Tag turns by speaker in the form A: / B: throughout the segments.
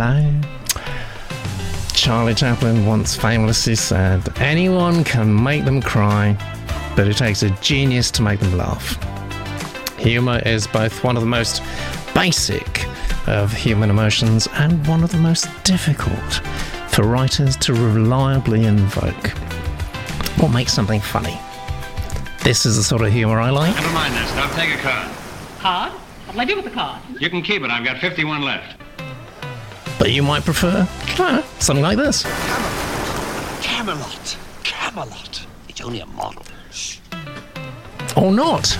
A: Hello. Charlie Chaplin once famously said, Anyone can make them cry, but it takes a genius to make them laugh. Humour is both one of the most basic of human emotions and one of the most difficult for writers to reliably invoke. What makes something funny? This is the sort of humour I like.
B: Never mind that stuff. Take a card.
C: Card? What'll I do with the card?
B: You can keep it. I've got 51 left.
A: But you might prefer uh, something like this.
D: Camelot. Camelot. It's only a model. Shh.
A: Or not.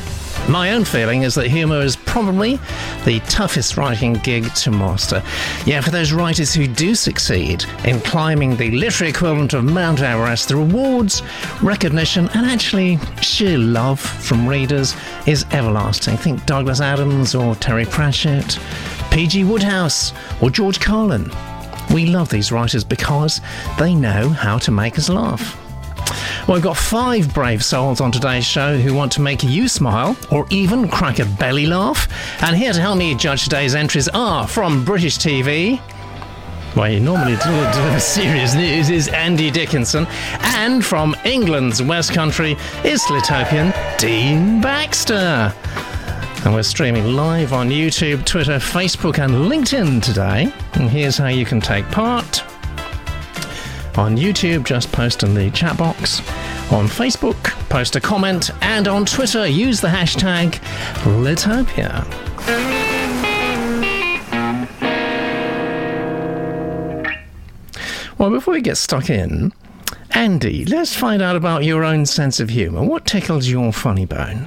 A: My own feeling is that humour is probably the toughest writing gig to master. Yeah, for those writers who do succeed in climbing the literary equivalent of Mount Everest, the rewards, recognition, and actually sheer love from readers is everlasting. Think Douglas Adams or Terry Pratchett, P.G. Wodehouse, or George Carlin. We love these writers because they know how to make us laugh. Well, we've got five brave souls on today's show who want to make you smile or even crack a belly laugh. And here to help me judge today's entries are from British TV. Well, you normally do, do serious news is Andy Dickinson, and from England's West Country is Slitopian Dean Baxter. And we're streaming live on YouTube, Twitter, Facebook, and LinkedIn today. And here's how you can take part. On YouTube, just post in the chat box. On Facebook, post a comment. And on Twitter, use the hashtag Litopia. Well, before we get stuck in, Andy, let's find out about your own sense of humour. What tickles your funny bone?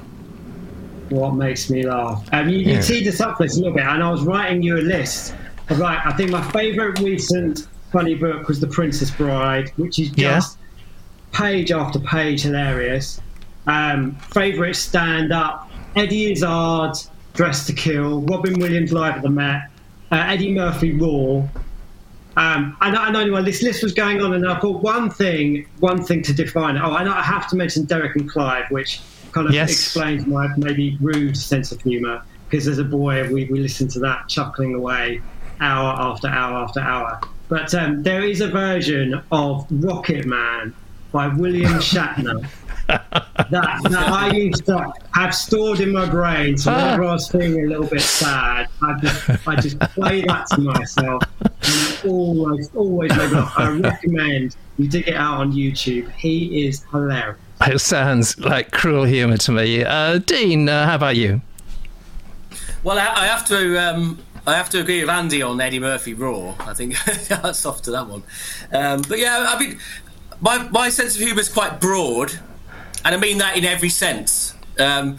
E: What makes me laugh. Um, you, you
A: Yeah.
E: teed this up for us a little bit, and I was writing you a list. of, Right, I think my favourite recent funny book was The Princess Bride, which is
A: Yeah.
E: just page after page hilarious. Um, favourite stand up Eddie Izzard, Dressed to Kill, Robin Williams live at the Met, uh, Eddie Murphy Raw. Um, and I know well, this list was going on, and I thought one thing, one thing to define. it. Oh, I know I have to mention Derek and Clive, which kind of
A: Yes.
E: explains my maybe rude sense of humour. Because as a boy, we, we listened to that chuckling away hour after hour after hour. But um, there is a version of Rocket Man by William Shatner that, that I used to have stored in my brain. So whenever I was feeling a little bit sad, I just I just play that to myself, and always always made me laugh. I recommend you dig it out on YouTube. He is hilarious.
A: It sounds like cruel humour to me. Uh, Dean, uh, how about you?
F: Well, I, I have to. Um, I have to agree with Andy on Eddie Murphy Raw. I think that's off to that one. Um, but yeah, I mean, my my sense of humour is quite broad, and I mean that in every sense. Um,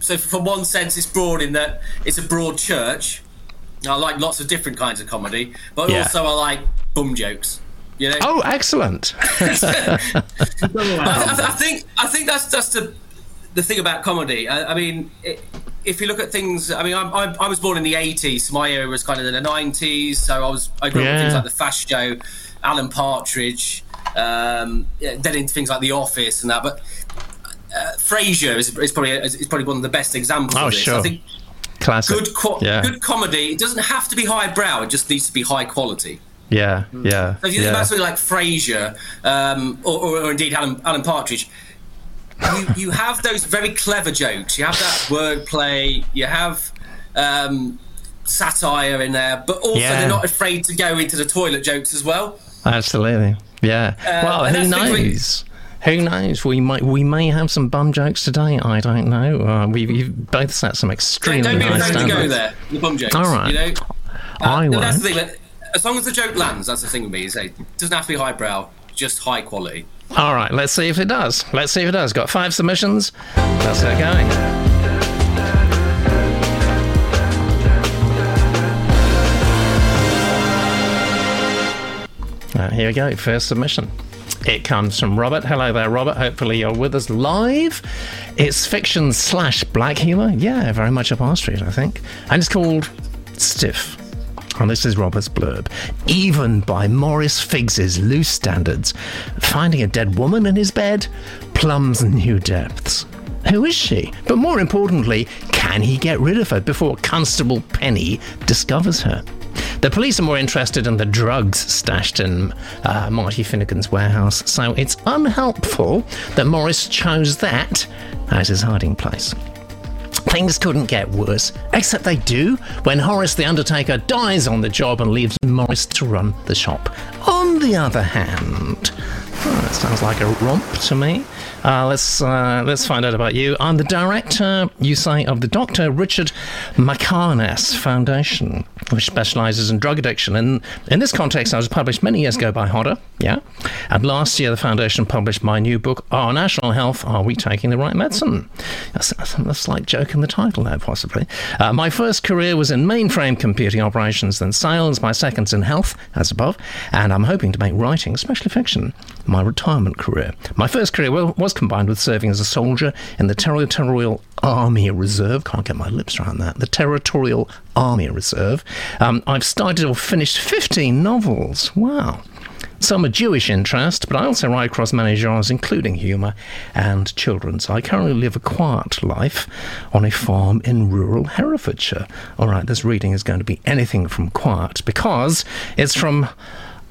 F: so, from one sense, it's broad in that it's a broad church. I like lots of different kinds of comedy, but
A: Yeah.
F: also I like bum jokes. You know,
A: Oh, excellent.
F: I, I, I think I think that's that's the the thing about comedy. I, I mean, it, if you look at things, I mean, I'm, I'm, I was born in the '80s. So my era was kind of in the '90s. So I was I grew up
A: Yeah.
F: with things like the Fast Show, Alan Partridge, um, then into things like The Office and that. But uh, Frasier is, is probably is probably one of the best examples
A: Oh,
F: of this.
A: sure.
F: I think
A: Classic.
F: good co-
A: yeah.
F: good comedy. It doesn't have to be highbrow. It just needs to be high quality.
A: Yeah, yeah,
F: So if you think
A: yeah.
F: about something like Frasier, um, or, or, or indeed Alan, Alan Partridge, you, you have those very clever jokes. You have that wordplay. You have um, satire in there, but also
A: Yeah.
F: they're not afraid to go into the toilet jokes as well.
A: Absolutely. Yeah. well, who knows? Who knows? We might we may have some bum jokes today. I don't know. Uh, we've, you've both set some extremely
F: don't be afraid to go there. The bum jokes.
A: All right.
F: You know.
A: I
F: and as long as the joke lands, that's the thing with me. Is it doesn't have to be highbrow, just high quality.
A: All right. Let's see if it does. Let's see if it does. Got five submissions. Let's get going. Uh, here we go. First submission. It comes from Robert. Hello there, Robert. Hopefully you're with us live. It's fiction slash black humour. Yeah, very much up our street, I think. And it's called Stiff. And this is Robert's blurb. Even by Morris Figgs's loose standards, finding a dead woman in his bed plumbs new depths. Who is she? But more importantly, can he get rid of her before Constable Penny discovers her? The police are more interested in the drugs stashed in uh, Marty Finnegan's warehouse, so it's unhelpful that Morris chose that as his hiding place. Things couldn't get worse, except they do when Horace the Undertaker dies on the job and leaves Morris to run the shop. On the other hand, oh, that sounds like a romp to me. Uh, let's uh, let's find out about you. I'm the director, you say, of the Dr. Richard McCarness Foundation, which specialises in drug addiction. And in this context, I was published many years ago by Hodder, yeah. And last year, the foundation published my new book, Our National Health: Are We Taking the Right Medicine? That's, a slight joke in the title there, possibly. Uh, my first career was in mainframe computing operations, then sales. My second's in health, as above. And I'm hoping to make writing, especially fiction, my retirement career. My first career was combined with serving as a soldier in the Territorial Army Reserve. Can't get my lips around that. The Territorial Army Reserve. Um, I've started or finished 15 novels. Wow. Some are Jewish interest, but I also write across many genres, including humour and children's. I currently live a quiet life on a farm in rural Herefordshire. All right, this reading is going to be anything from quiet because it's from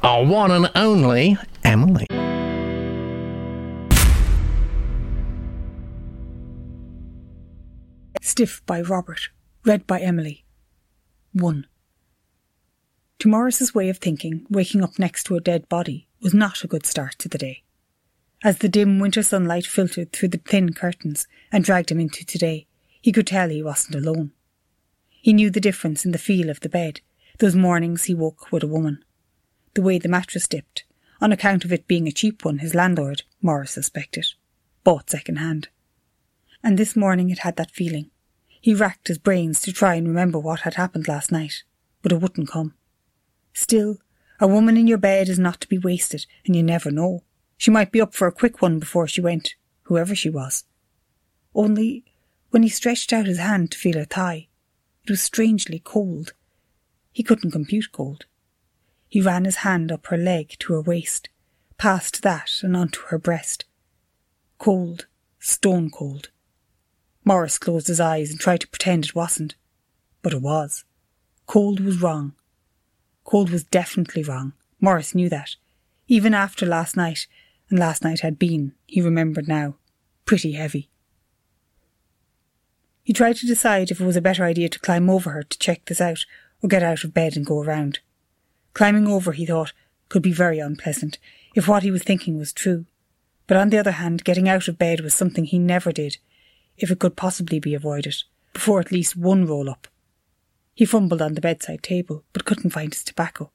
A: our one and only Emily.
G: Stiff by Robert, read by Emily. 1. To Morris's way of thinking, waking up next to a dead body was not a good start to the day. As the dim winter sunlight filtered through the thin curtains and dragged him into today, he could tell he wasn't alone. He knew the difference in the feel of the bed, those mornings he woke with a woman. The way the mattress dipped, on account of it being a cheap one his landlord, Morris suspected, bought second hand. And this morning it had that feeling. He racked his brains to try and remember what had happened last night, but it wouldn't come. Still, a woman in your bed is not to be wasted, and you never know. She might be up for a quick one before she went, whoever she was. Only, when he stretched out his hand to feel her thigh, it was strangely cold. He couldn't compute cold. He ran his hand up her leg to her waist, past that and onto her breast. Cold, stone cold. Morris closed his eyes and tried to pretend it wasn't. But it was. Cold was wrong. Cold was definitely wrong. Morris knew that. Even after last night, and last night had been, he remembered now, pretty heavy. He tried to decide if it was a better idea to climb over her to check this out, or get out of bed and go around. Climbing over, he thought, could be very unpleasant, if what he was thinking was true. But on the other hand, getting out of bed was something he never did, if it could possibly be avoided, before at least one roll up. He fumbled on the bedside table, but couldn't find his tobacco.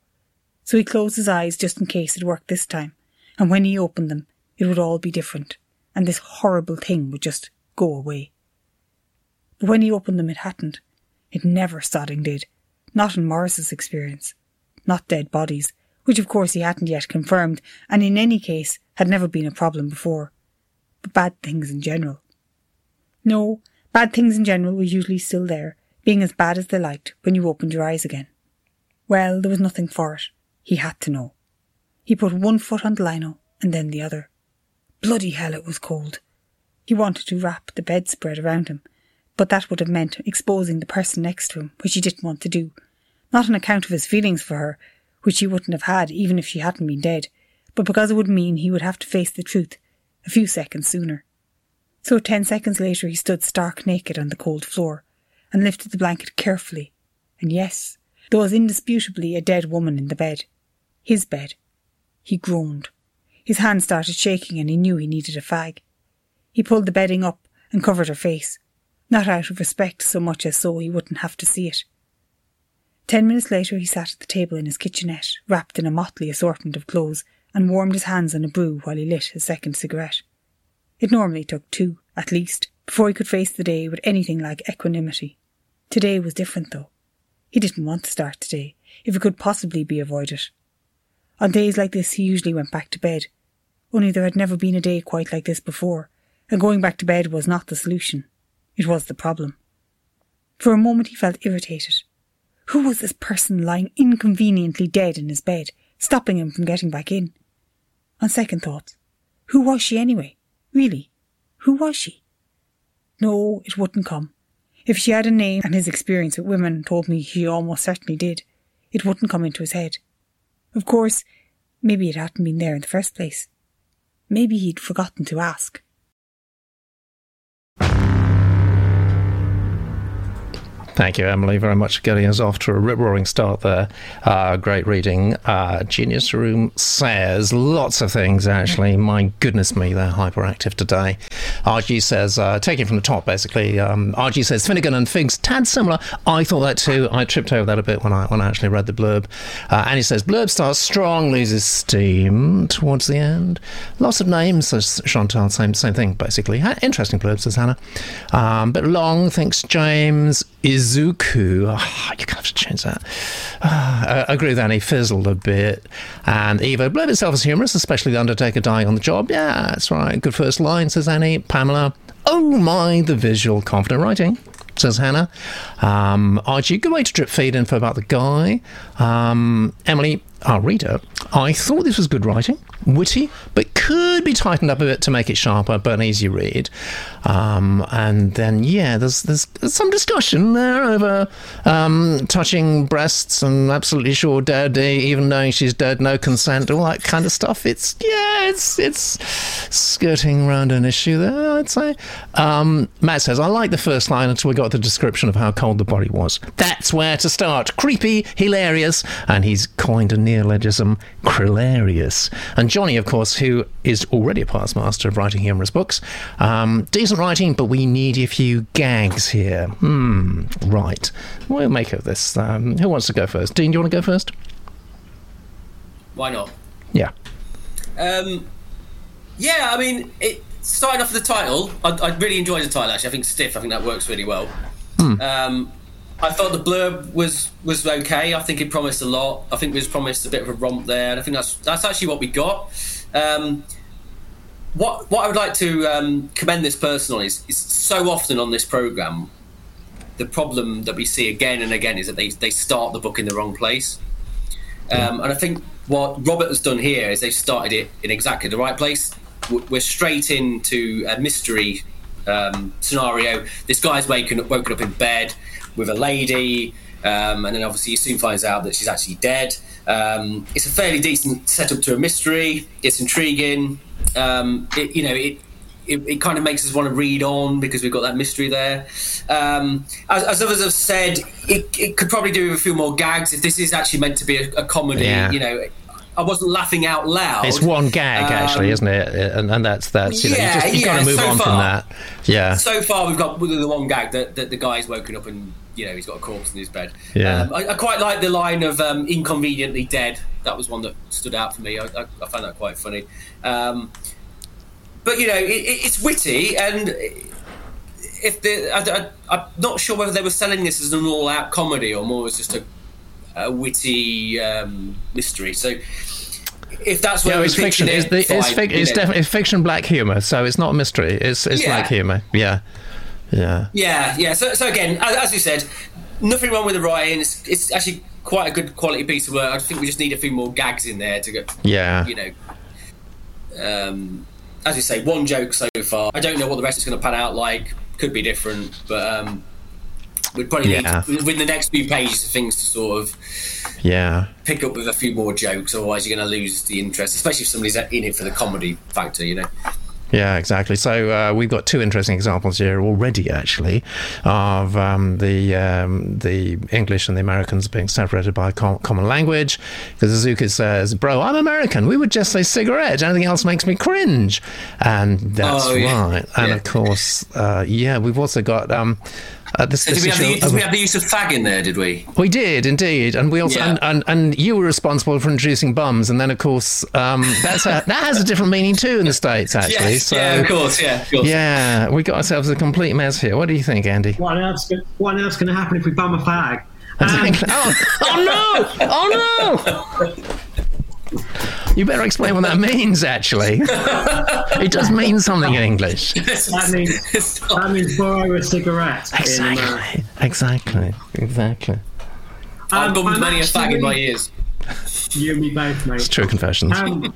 G: So he closed his eyes just in case it worked this time, and when he opened them, it would all be different, and this horrible thing would just go away. But when he opened them, it hadn't. It never, Stodding did. Not in Morris's experience. Not dead bodies, which of course he hadn't yet confirmed, and in any case had never been a problem before. But bad things in general. No, bad things in general were usually still there, being as bad as they liked when you opened your eyes again. Well, there was nothing for it. He had to know. He put one foot on the lino and then the other. Bloody hell, it was cold. He wanted to wrap the bedspread around him, but that would have meant exposing the person next to him, which he didn't want to do. Not on account of his feelings for her, which he wouldn't have had even if she hadn't been dead, but because it would mean he would have to face the truth a few seconds sooner. So ten seconds later he stood stark naked on the cold floor and lifted the blanket carefully. And yes, there was indisputably a dead woman in the bed. His bed. He groaned. His hand started shaking and he knew he needed a fag. He pulled the bedding up and covered her face, not out of respect so much as so he wouldn't have to see it. Ten minutes later he sat at the table in his kitchenette, wrapped in a motley assortment of clothes, and warmed his hands on a brew while he lit his second cigarette. It normally took two, at least, before he could face the day with anything like equanimity. Today was different, though. He didn't want to start today, if it could possibly be avoided. On days like this, he usually went back to bed. Only there had never been a day quite like this before, and going back to bed was not the solution. It was the problem. For a moment he felt irritated. Who was this person lying inconveniently dead in his bed, stopping him from getting back in? On second thoughts, who was she anyway? Really? Who was she? No, it wouldn't come. If she had a name, and his experience with women told me she almost certainly did, it wouldn't come into his head. Of course, maybe it hadn't been there in the first place. Maybe he'd forgotten to ask.
A: Thank you, Emily, very much for getting us off to a rip roaring start there. Uh, great reading. Uh, Genius Room says lots of things, actually. My goodness me, they're hyperactive today. RG says, uh, taking from the top, basically, um, RG says Finnegan and Figgs, tad similar. I thought that too. I tripped over that a bit when I, when I actually read the blurb. Uh, and he says, blurb starts strong, loses steam towards the end. Lots of names, says Chantal, same, same thing, basically. Interesting blurb, says Hannah. Um, bit long, thinks James. Izuku. Oh, going to have to change that. Uh, I agree with Annie. Fizzled a bit. And Evo, blurb itself is humorous, especially the Undertaker dying on the job. Yeah, that's right. Good first line, says Annie. Pamela. Oh my, the visual, confident writing says Hannah. Um, Archie, good way to drip feed info about the guy. Um, Emily, our reader, I thought this was good writing, witty, but could be tightened up a bit to make it sharper, but an easy read. Um, and then, yeah, there's, there's some discussion there over um, touching breasts and absolutely sure dead, even knowing she's dead, no consent, all that kind of stuff. It's, yeah, it's, it's skirting around an issue there, I'd say. Um, Matt says, I like the first line until we got the description of how cold the body was. That's where to start. Creepy, hilarious, and he's coined a neologism, Krillarious. And Johnny, of course, who is already a past master of writing humorous books. Um, decent writing, but we need a few gags here. Hmm, right. We'll make of this. Um, who wants to go first? Dean, do you want to go first?
F: Why not?
A: Yeah.
F: Um, yeah, I mean, it, starting off with the title, I, I really enjoyed the title. Actually, I think stiff. I think that works really well. Um, I thought the blurb was was okay. I think it promised a lot. I think it was promised a bit of a romp there, and I think that's that's actually what we got. Um, what what I would like to um, commend this person on is, is so often on this program, the problem that we see again and again is that they they start the book in the wrong place. Um, and I think what Robert has done here is they've started it in exactly the right place. We're straight into a mystery um, scenario. This guy's waken woken up in bed with a lady, um, and then obviously he soon finds out that she's actually dead. Um, it's a fairly decent setup to a mystery. It's intriguing. Um, it, you know, it, it it kind of makes us want to read on because we've got that mystery there. Um, as, as others have said, it, it could probably do with a few more gags if this is actually meant to be a, a comedy.
A: Yeah.
F: You know, I wasn't laughing out loud.
A: It's one gag,
F: Um,
A: actually, isn't it? And, and that's that's you know you
F: yeah,
A: just you got
F: yeah,
A: to move
F: so
A: on from that. Yeah.
F: So far, we've got the one gag that, that the guy's woken up and you know he's got a corpse in his bed.
A: Yeah.
F: Um, I, I quite like the line of um, "inconveniently dead." That was one that stood out for me. I, I, I found that quite funny. Um, but you know, it, it, it's witty, and if the I, I, I'm not sure whether they were selling this as an all-out comedy or more as just a, a witty um, mystery. So. If that's what
A: Yeah, it's fiction. It's,
F: it,
A: the, it's, fic- it's
F: know.
A: definitely it's fiction black humor, so it's not a mystery. It's it's
F: Yeah.
A: black humor. Yeah, yeah.
F: Yeah, yeah. So, so again, as, as you said, nothing wrong with the writing. It's, it's actually quite a good quality piece of work. I think we just need a few more gags in there to get,
A: Yeah.
F: you know. Um, as you say, one joke so far. I don't know what the rest is going to pan out like. Could be different, but um, we'd probably
A: Yeah.
F: need within the next few pages of things to sort of
A: Yeah.
F: pick up with a few more jokes. Otherwise, you're going to lose the interest, especially if somebody's in it for the comedy factor. You know.
A: Yeah, exactly. So uh, we've got two interesting examples here already, actually, of um, the um, the English and the Americans being separated by a com- common language. Because Azuka says, "Bro, I'm American. We would just say cigarette. Anything else makes me cringe." And that's
F: Oh, yeah.
A: right. And
F: Yeah.
A: of course, uh, yeah, we've also got um, uh, this.
F: Did
A: this
F: we, have the, did we have the use of fag in there? Did we?
A: we did indeed, and we also
F: Yeah.
A: and, and, and you were responsible for introducing bums, and then of course um, that's a, that has a different meaning too in the states actually.
F: Yes.
A: So
F: yeah, of course. Yeah, of course.
A: yeah, we got ourselves a complete mess here. What do you think, Andy?
E: What on earth's, go- what on earth's going to happen if we bum a fag? Um,
A: oh, oh no! Oh no! You better explain what that means. Actually, it does mean something in English.
E: that means that means borrow a cigarette in
A: Exactly. Exactly. Exactly.
F: I've
E: Um,
F: many a fag in my ears.
E: You and me both, mate.
A: It's true confessions.
E: Um,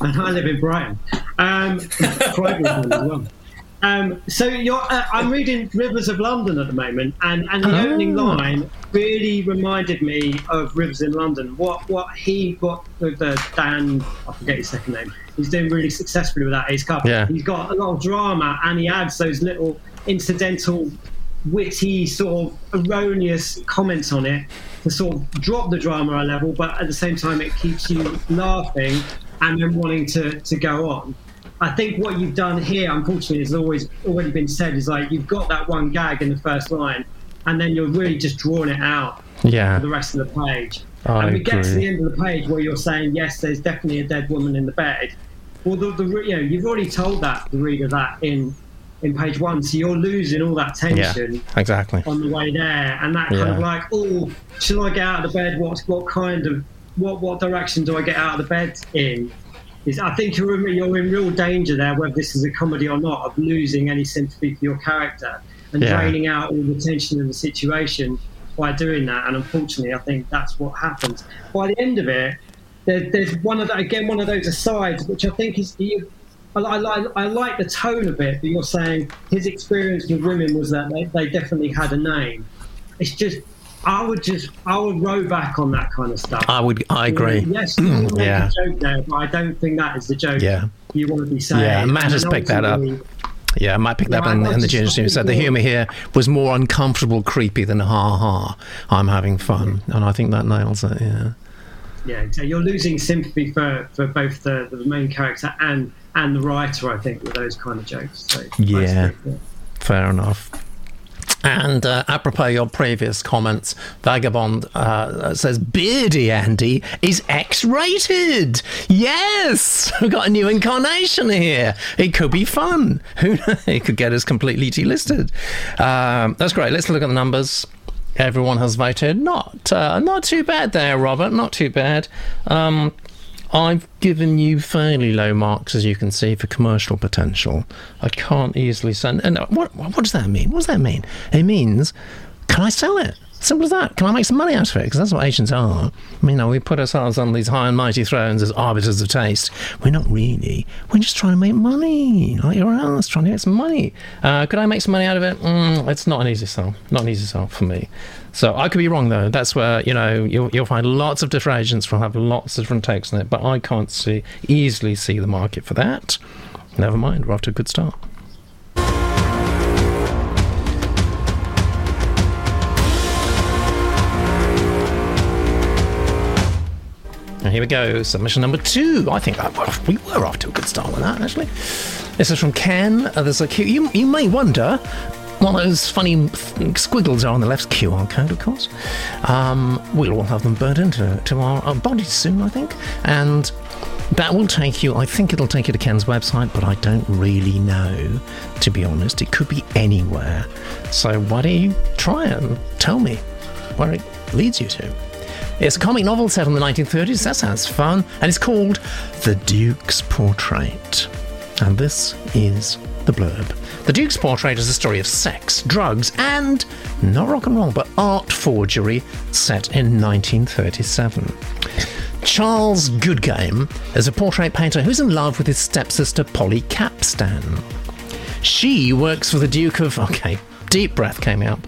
E: and I live in Brighton. Um, well. Um, so you're, uh, I'm reading Rivers of London at the moment, and, and the
A: Oh.
E: opening line really reminded me of Rivers in London. What what he got with the Dan, I forget his second name. He's doing really successfully with that. He's got
A: Yeah.
E: he's got a lot of drama, and he adds those little incidental, witty sort of erroneous comments on it to sort of drop the drama a level, but at the same time it keeps you laughing and then wanting to, to go on. I think what you've done here, unfortunately, has always already been said is like you've got that one gag in the first line, and then you're really just drawing it out
A: Yeah.
E: for the rest of the page.
A: I
E: and we get to the end of the page where you're saying, yes, there's definitely a dead woman in the bed. Well, the, the you know you've already told that the reader that in in page one, so you're losing all that
A: Yeah.
E: tension
A: Exactly.
E: on the way there, and that kind
A: Yeah.
E: of like, oh, shall I get out of the bed? What what kind of what what direction do I get out of the bed in? Is I think you're in, you're in real danger there, whether this is a comedy or not, of losing any sympathy for your character and
A: Yeah.
E: draining out all the tension of the situation by doing that. And unfortunately, I think that's what happens. By the end of it, there, there's one of the, again one of those asides, which I think is you. I, I, like- I like the tone of it, but you're saying his experience with women was that they, they definitely had a name. It's just, I would just, I would row back on that kind of stuff.
A: I would. I agree.
E: Yes, you mm, make
A: Yeah.
E: a joke there, but I don't think that is the joke
A: Yeah.
E: you want to be saying.
A: Yeah, Matt has picked that up. Yeah, I might pick that up in, in the
E: just-
A: Ginger News. Said the humour here was more uncomfortable, creepy than ha ha. I'm having fun, and I think that nails it. Yeah.
E: Yeah, so you're losing sympathy for, for both the, the main character and and the writer, I think, with those kind of jokes. So,
A: Yeah.
E: yeah.
A: Fair enough. And uh, apropos your previous comments, Vagabond uh, says Beardy Andy is X-rated. Yes, we've got a new incarnation here. It could be fun. Who knows? It could get us completely delisted. Um, that's great. Let's look at the numbers. Everyone has voted. Not uh, not too bad there, Robert. Not too bad. Um, I've given you fairly low marks, as you can see, for commercial potential. I can't easily send. And what what does that mean? What does that mean? It means, can I sell it? Simple as that. Can I make some money out of it? Because that's what agents are. You know, we put ourselves on these high and mighty thrones as arbiters of taste. We're not really. We're just trying to make money, like your else, trying to get some money. Uh, could I make some money out of it? Mm, it's not an easy sell. Not an easy sell for me. So I could be wrong though. That's where you know you'll, you'll find lots of different agents will have lots of different takes on it. But I can't see easily see the market for that. Never mind. We're off to a good start. And here we go. Submission number two. I think that, we were off to a good start with that, actually. This is from Ken. Uh, there's a. You, you may wonder what those funny squiggles are on the left QR code, of course. Um, we'll all have them burnt into to our, our bodies soon, I think. And that will take you, I think it'll take you to Ken's website, but I don't really know, to be honest. It could be anywhere. So why don't you try and tell me where it leads you to? It's a comic novel set in the 1930s. That sounds fun. And it's called The Duke's Portrait. And this is the blurb. The Duke's Portrait is a story of sex, drugs, and not rock and roll, but art forgery set in 1937. Charles Goodgame is a portrait painter who's in love with his stepsister Polly Capstan. She works for the Duke of. Okay, deep breath came out.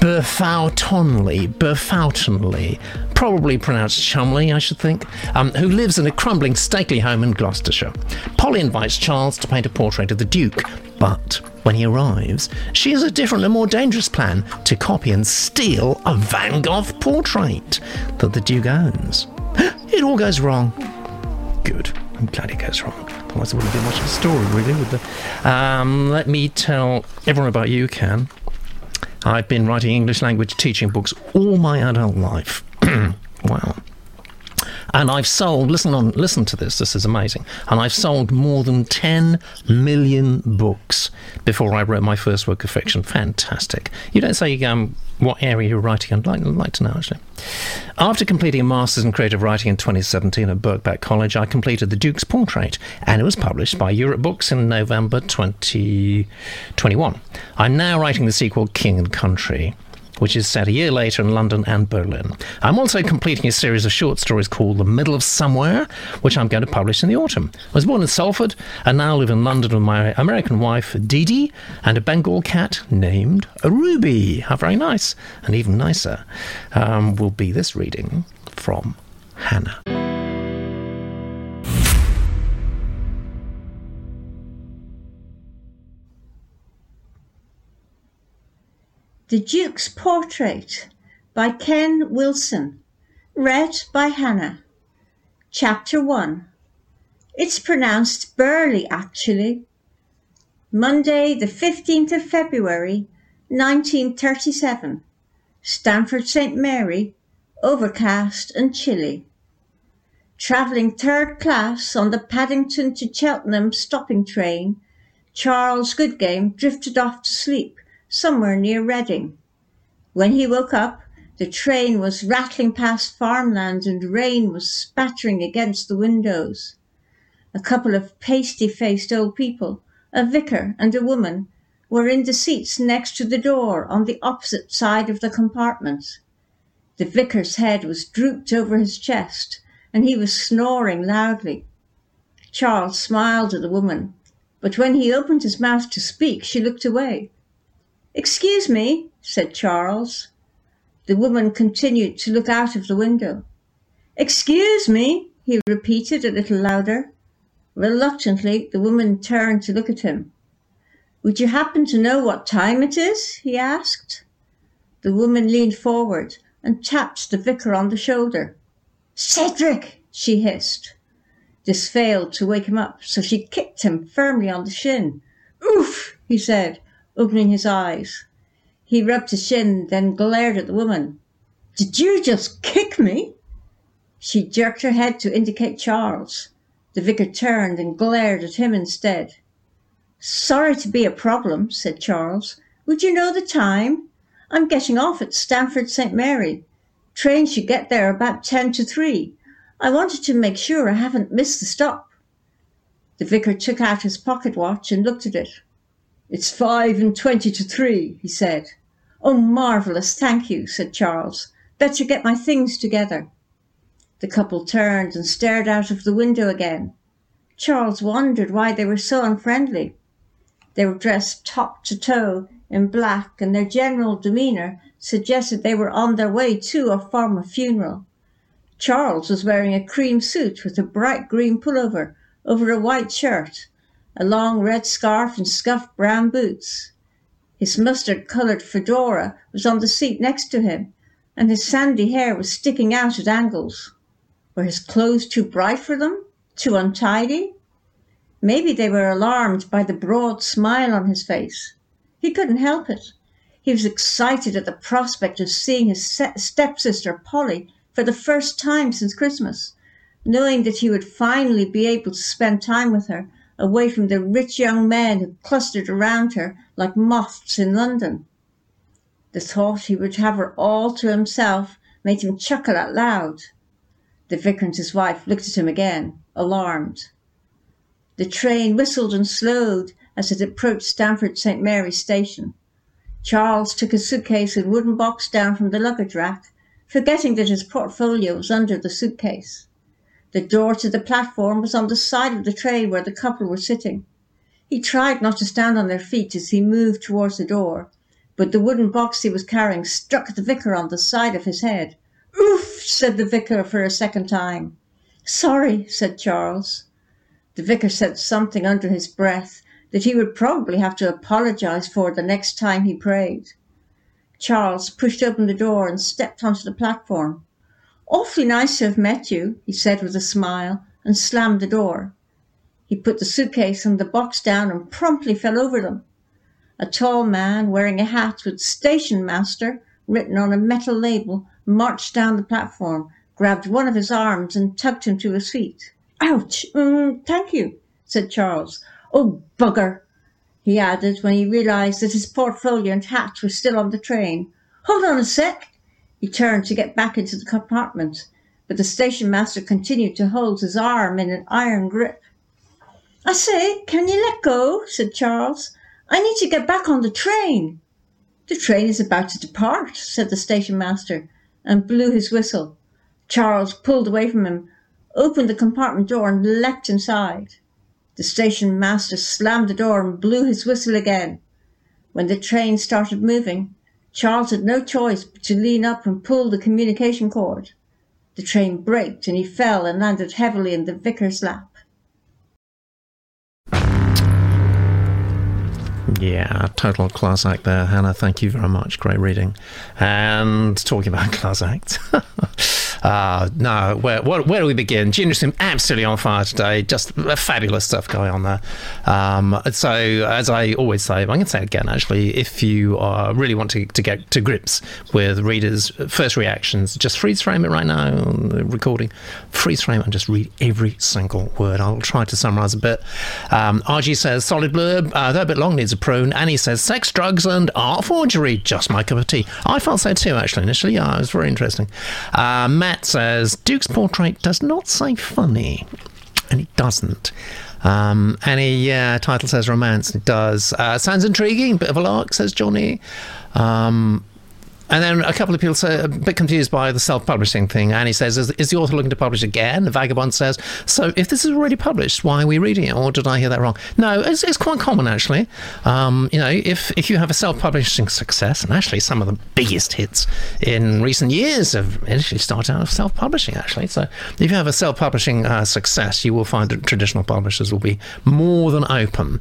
A: Burfoughtonley, Burfoughtonley, probably pronounced Chumley, I should think, um, who lives in a crumbling stately home in Gloucestershire. Polly invites Charles to paint a portrait of the Duke, but when he arrives, she has a different and more dangerous plan to copy and steal a Van Gogh portrait that the Duke owns. It all goes wrong. Good. I'm glad it goes wrong. Otherwise, it wouldn't be much of a story, really, would there? Um, let me tell everyone about you, Ken. I've been writing English language teaching books all my adult life. Wow. And I've sold, listen on, listen to this, this is amazing. And I've sold more than 10 million books before I wrote my first work of fiction. Fantastic. You don't say um, what area you're writing, I'd like, like to know actually. After completing a Master's in Creative Writing in 2017 at Birkbeck College, I completed The Duke's Portrait, and it was published by Europe Books in November 2021. I'm now writing the sequel, King and Country. Which is set a year later in London and Berlin. I'm also completing a series of short stories called The Middle of Somewhere, which I'm going to publish in the autumn. I was born in Salford and now live in London with my American wife, Dee Dee, and a Bengal cat named Ruby. How very nice. And even nicer um, will be this reading from Hannah.
H: The Duke's Portrait by Ken Wilson. Read by Hannah. Chapter 1. It's pronounced Burley, actually. Monday, the 15th of February, 1937. Stamford St. Mary, overcast and chilly. Travelling third class on the Paddington to Cheltenham stopping train, Charles Goodgame drifted off to sleep somewhere near Reading. When he woke up, the train was rattling past farmland and rain was spattering against the windows. A couple of pasty faced old people, a vicar and a woman, were in the seats next to the door on the opposite side of the compartment. The vicar's head was drooped over his chest and he was snoring loudly. Charles smiled at the woman, but when he opened his mouth to speak, she looked away. Excuse me, said Charles. The woman continued to look out of the window. Excuse me, he repeated a little louder. Reluctantly, the woman turned to look at him. Would you happen to know what time it is? he asked. The woman leaned forward and tapped the vicar on the shoulder. Cedric, she hissed. This failed to wake him up, so she kicked him firmly on the shin. Oof, he said, opening his eyes. He rubbed his shin, then glared at the woman. Did you just kick me? She jerked her head to indicate Charles. The vicar turned and glared at him instead. Sorry to be a problem, said Charles. Would you know the time? I'm getting off at Stamford St. Mary. Train should get there about ten to three. I wanted to make sure I haven't missed the stop. The vicar took out his pocket watch and looked at it. It's five and twenty to three, he said. Oh, marvellous, thank you, said Charles. Better get my things together. The couple turned and stared out of the window again. Charles wondered why they were so unfriendly. They were dressed top to toe in black, and their general demeanour suggested they were on their way to or from a funeral. Charles was wearing a cream suit with a bright green pullover over a white shirt a long red scarf and scuffed brown boots. His mustard coloured fedora was on the seat next to him, and his sandy hair was sticking out at angles. Were his clothes too bright for them? Too untidy? Maybe they were alarmed by the broad smile on his face. He couldn't help it. He was excited at the prospect of seeing his stepsister Polly for the first time since Christmas, knowing that he would finally be able to spend time with her away from the rich young men who clustered around her like moths in London. The thought he would have her all to himself made him chuckle out loud. The vicar and his wife looked at him again, alarmed. The train whistled and slowed as it approached Stamford St. Mary's station. Charles took his suitcase and wooden box down from the luggage rack, forgetting that his portfolio was under the suitcase. The door to the platform was on the side of the train where the couple were sitting. He tried not to stand on their feet as he moved towards the door, but the wooden box he was carrying struck the vicar on the side of his head. Oof, said the vicar for a second time. Sorry, said Charles. The vicar said something under his breath that he would probably have to apologize for the next time he prayed. Charles pushed open the door and stepped onto the platform. Awfully nice to have met you, he said with a smile, and slammed the door. He put the suitcase and the box down and promptly fell over them. A tall man wearing a hat with station master written on a metal label marched down the platform, grabbed one of his arms and tugged him to his feet. Ouch! Mm, thank you, said Charles. Oh, bugger, he added when he realized that his portfolio and hat were still on the train. Hold on a sec. He turned to get back into the compartment, but the station master continued to hold his arm in an iron grip. I say, can you let go? said Charles. I need to get back on the train. The train is about to depart, said the station master, and blew his whistle. Charles pulled away from him, opened the compartment door, and leapt inside. The station master slammed the door and blew his whistle again. When the train started moving, Charles had no choice but to lean up and pull the communication cord. The train braked and he fell and landed heavily in the vicar's lap.
A: Yeah, total class act there, Hannah. Thank you very much. Great reading. And talking about class acts. Uh, no, where, where, where, do we begin? Ginger Sim absolutely on fire today. Just fabulous stuff going on there. Um, so, as I always say, I'm going to say it again actually, if you uh, really want to, to get to grips with readers' first reactions, just freeze frame it right now recording. Freeze frame and just read every single word. I'll try to summarize a bit. Um, RG says, solid blurb, uh, though a bit long, needs a prune. Annie says, sex, drugs, and art forgery. Just my cup of tea. I felt so too, actually, initially. Yeah, it was very interesting. Uh, Matt Says Duke's portrait does not say funny, and it doesn't. Um, any uh, title says romance, it does. Uh, sounds intriguing, bit of a lark, says Johnny. Um, and then a couple of people say a bit confused by the self-publishing thing. And he says, is, is, the author looking to publish again?" The vagabond says, "So if this is already published, why are we reading it? Or did I hear that wrong?" No, it's, it's quite common actually. Um, you know, if if you have a self-publishing success, and actually some of the biggest hits in recent years have initially started out of self-publishing. Actually, so if you have a self-publishing uh, success, you will find that traditional publishers will be more than open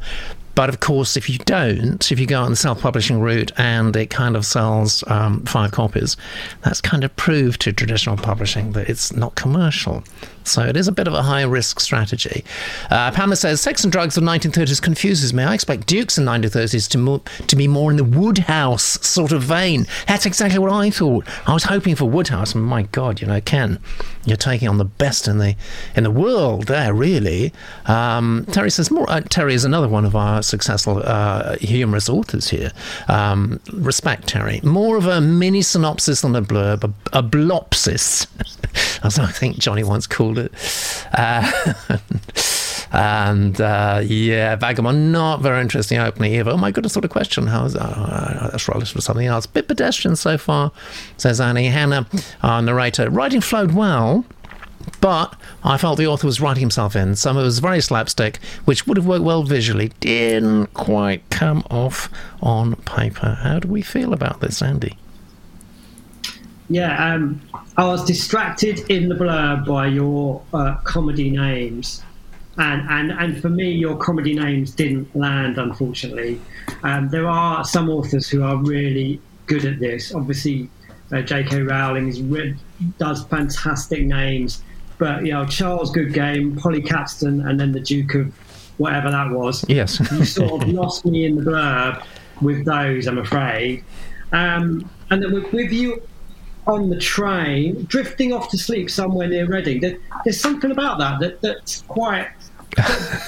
A: but of course, if you don't, if you go on the self publishing route and it kind of sells um, five copies, that's kind of proved to traditional publishing that it's not commercial. So it is a bit of a high risk strategy. Uh, Pamela says, Sex and drugs of 1930s confuses me. I expect Dukes in 1930s to, mo- to be more in the Wodehouse sort of vein. That's exactly what I thought. I was hoping for Wodehouse. my God, you know, Ken, you're taking on the best in the in the world there, really. Um, Terry says, more. Uh, Terry is another one of our successful uh, humorous authors here. Um, respect, Terry. More of a mini synopsis than a blurb, a, a blopsis, as I think Johnny once called called it. Uh, and uh, yeah, Vagabond, not very interesting opening either. Oh my goodness, what a question. How's uh, that's relish for something else. Bit pedestrian so far, says Annie. Hannah, our narrator, writing flowed well. But I felt the author was writing himself in. Some of it was very slapstick, which would have worked well visually, didn't quite come off on paper. How do we feel about this, Andy?
E: Yeah, um, I was distracted in the blurb by your uh, comedy names. And, and, and for me, your comedy names didn't land, unfortunately. Um, there are some authors who are really good at this. Obviously, uh, J.K. Rowling is, does fantastic names, but you know Charles Goodgame, Polly Caxton, and then the Duke of whatever that was.
A: Yes,
E: you sort of lost me in the blurb with those. I'm afraid. Um, and then with, with you on the train, drifting off to sleep somewhere near Reading. There, there's something about that, that that's quite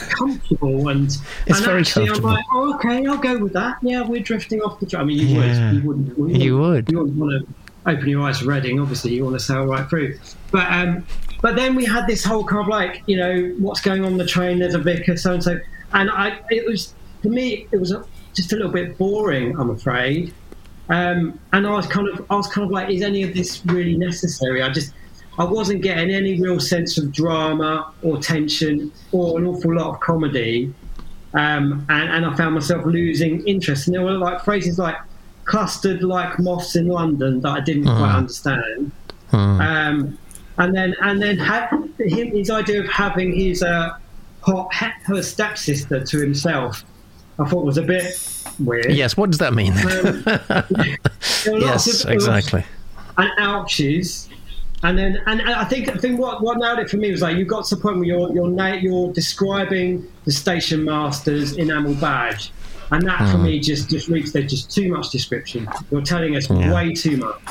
E: comfortable and
A: it's
E: and
A: very
E: actually
A: comfortable.
E: I'm like, oh, okay, I'll go with that. Yeah, we're drifting off the train. I mean, you
A: Yeah.
E: would, you wouldn't, wouldn't
A: You would.
E: you wouldn't want to open your eyes to Reading. Obviously, you want to sail right through. But um, but then we had this whole kind of like, you know, what's going on the train? There's a vicar, so and so, and I, it was for me, it was just a little bit boring. I'm afraid. Um, and I was kind of, I was kind of like, is any of this really necessary? I just, I wasn't getting any real sense of drama or tension or an awful lot of comedy, um, and, and I found myself losing interest. And there were like phrases like "clustered like moths in London" that I didn't quite understand. Um, and then, and then him, his idea of having his uh, hot, her stepsister to himself, I thought was a bit weird.
A: Yes, what does that mean?
E: Um, there were lots
A: yes, exactly.
E: and ouches. And then, and I think, I think what, what nailed it for me was like you got to the point where you're you're, na- you're describing the station master's enamel badge, and that
A: Hmm.
E: for me just just reeks. There's just too much description. You're telling us
A: Yeah.
E: way too much.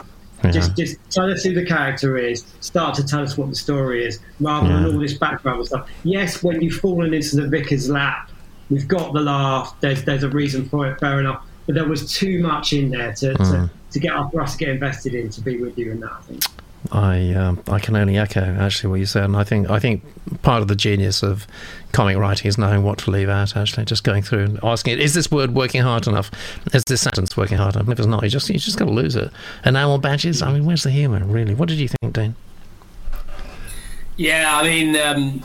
E: Just just tell us who the character is. Start to tell us what the story is, rather than all this background stuff. Yes, when you've fallen into the vicar's lap, we've got the laugh. There's there's a reason for it. Fair enough. But there was too much in there to,
A: Hmm.
E: to, to get up for us to get invested in to be with you in that. I think.
A: I um, I can only echo actually what you said, and I think I think part of the genius of comic writing is knowing what to leave out. Actually, just going through and asking, is this word working hard enough? Is this sentence working hard enough? And if it's not, you just you just got to lose it. Enamel badges. I mean, where's the humour really? What did you think, Dean?
F: Yeah, I mean, um,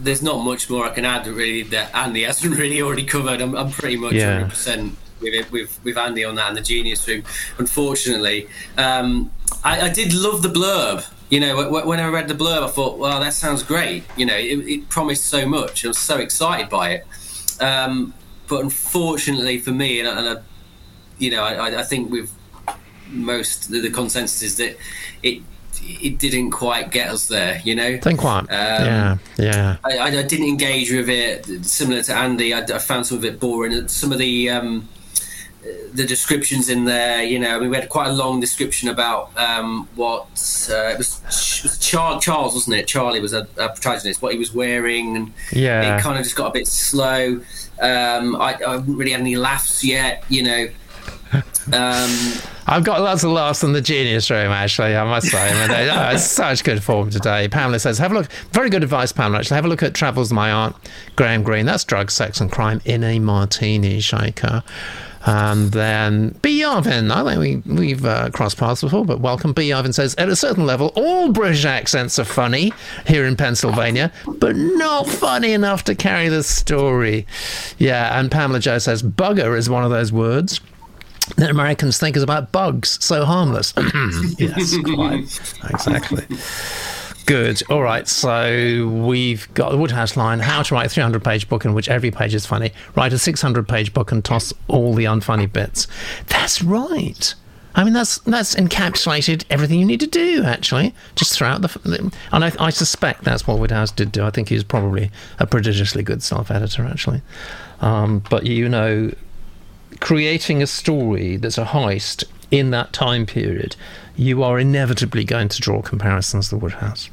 F: there's not much more I can add really that Andy hasn't really already covered. I'm, I'm pretty much
A: Yeah.
F: 100 percent with it, with with Andy on that and the Genius Room. Unfortunately, um, I, I did love the blurb. You know, when I read the blurb, I thought, "Wow, that sounds great." You know, it, it promised so much. I was so excited by it. Um, but unfortunately for me, and, I- and I, you know, I, I think with most the, the consensus is that it it didn't quite get us there. You know,
A: Think quite.
F: Um,
A: yeah, yeah.
F: I, I I didn't engage with it. Similar to Andy, I, I found some of it boring. Some of the um, the descriptions in there, you know, I mean, we had quite a long description about um, what uh, it was. It was Char- Charles, wasn't it? Charlie was a, a protagonist. What he was wearing, and
A: Yeah.
F: it kind of just got a bit slow. Um, I, I haven't really had any laughs yet, you know. Um,
A: I've got lots of laughs in the genius room, actually, I must say. I mean, oh, it's such good form today. Pamela says, have a look. Very good advice, Pamela, actually. Have a look at Travels My Aunt, Graham Greene. That's drugs, sex, and crime in a martini shaker. And then B. Yarvin. I think we, we've uh, crossed paths before, but welcome. B. Yarvin says, at a certain level, all British accents are funny here in Pennsylvania, but not funny enough to carry the story. Yeah, and Pamela Joe says, bugger is one of those words that Americans think is about bugs, so harmless. yes, quite. Exactly. Good. All right. So we've got the Wodehouse line how to write a 300 page book in which every page is funny. Write a 600 page book and toss all the unfunny bits. That's right. I mean, that's that's encapsulated everything you need to do, actually, just throughout the. the and I, I suspect that's what Wodehouse did do. I think he's probably a prodigiously good self editor, actually. Um, but you know, creating a story that's a heist in that time period, you are inevitably going to draw comparisons to Wodehouse.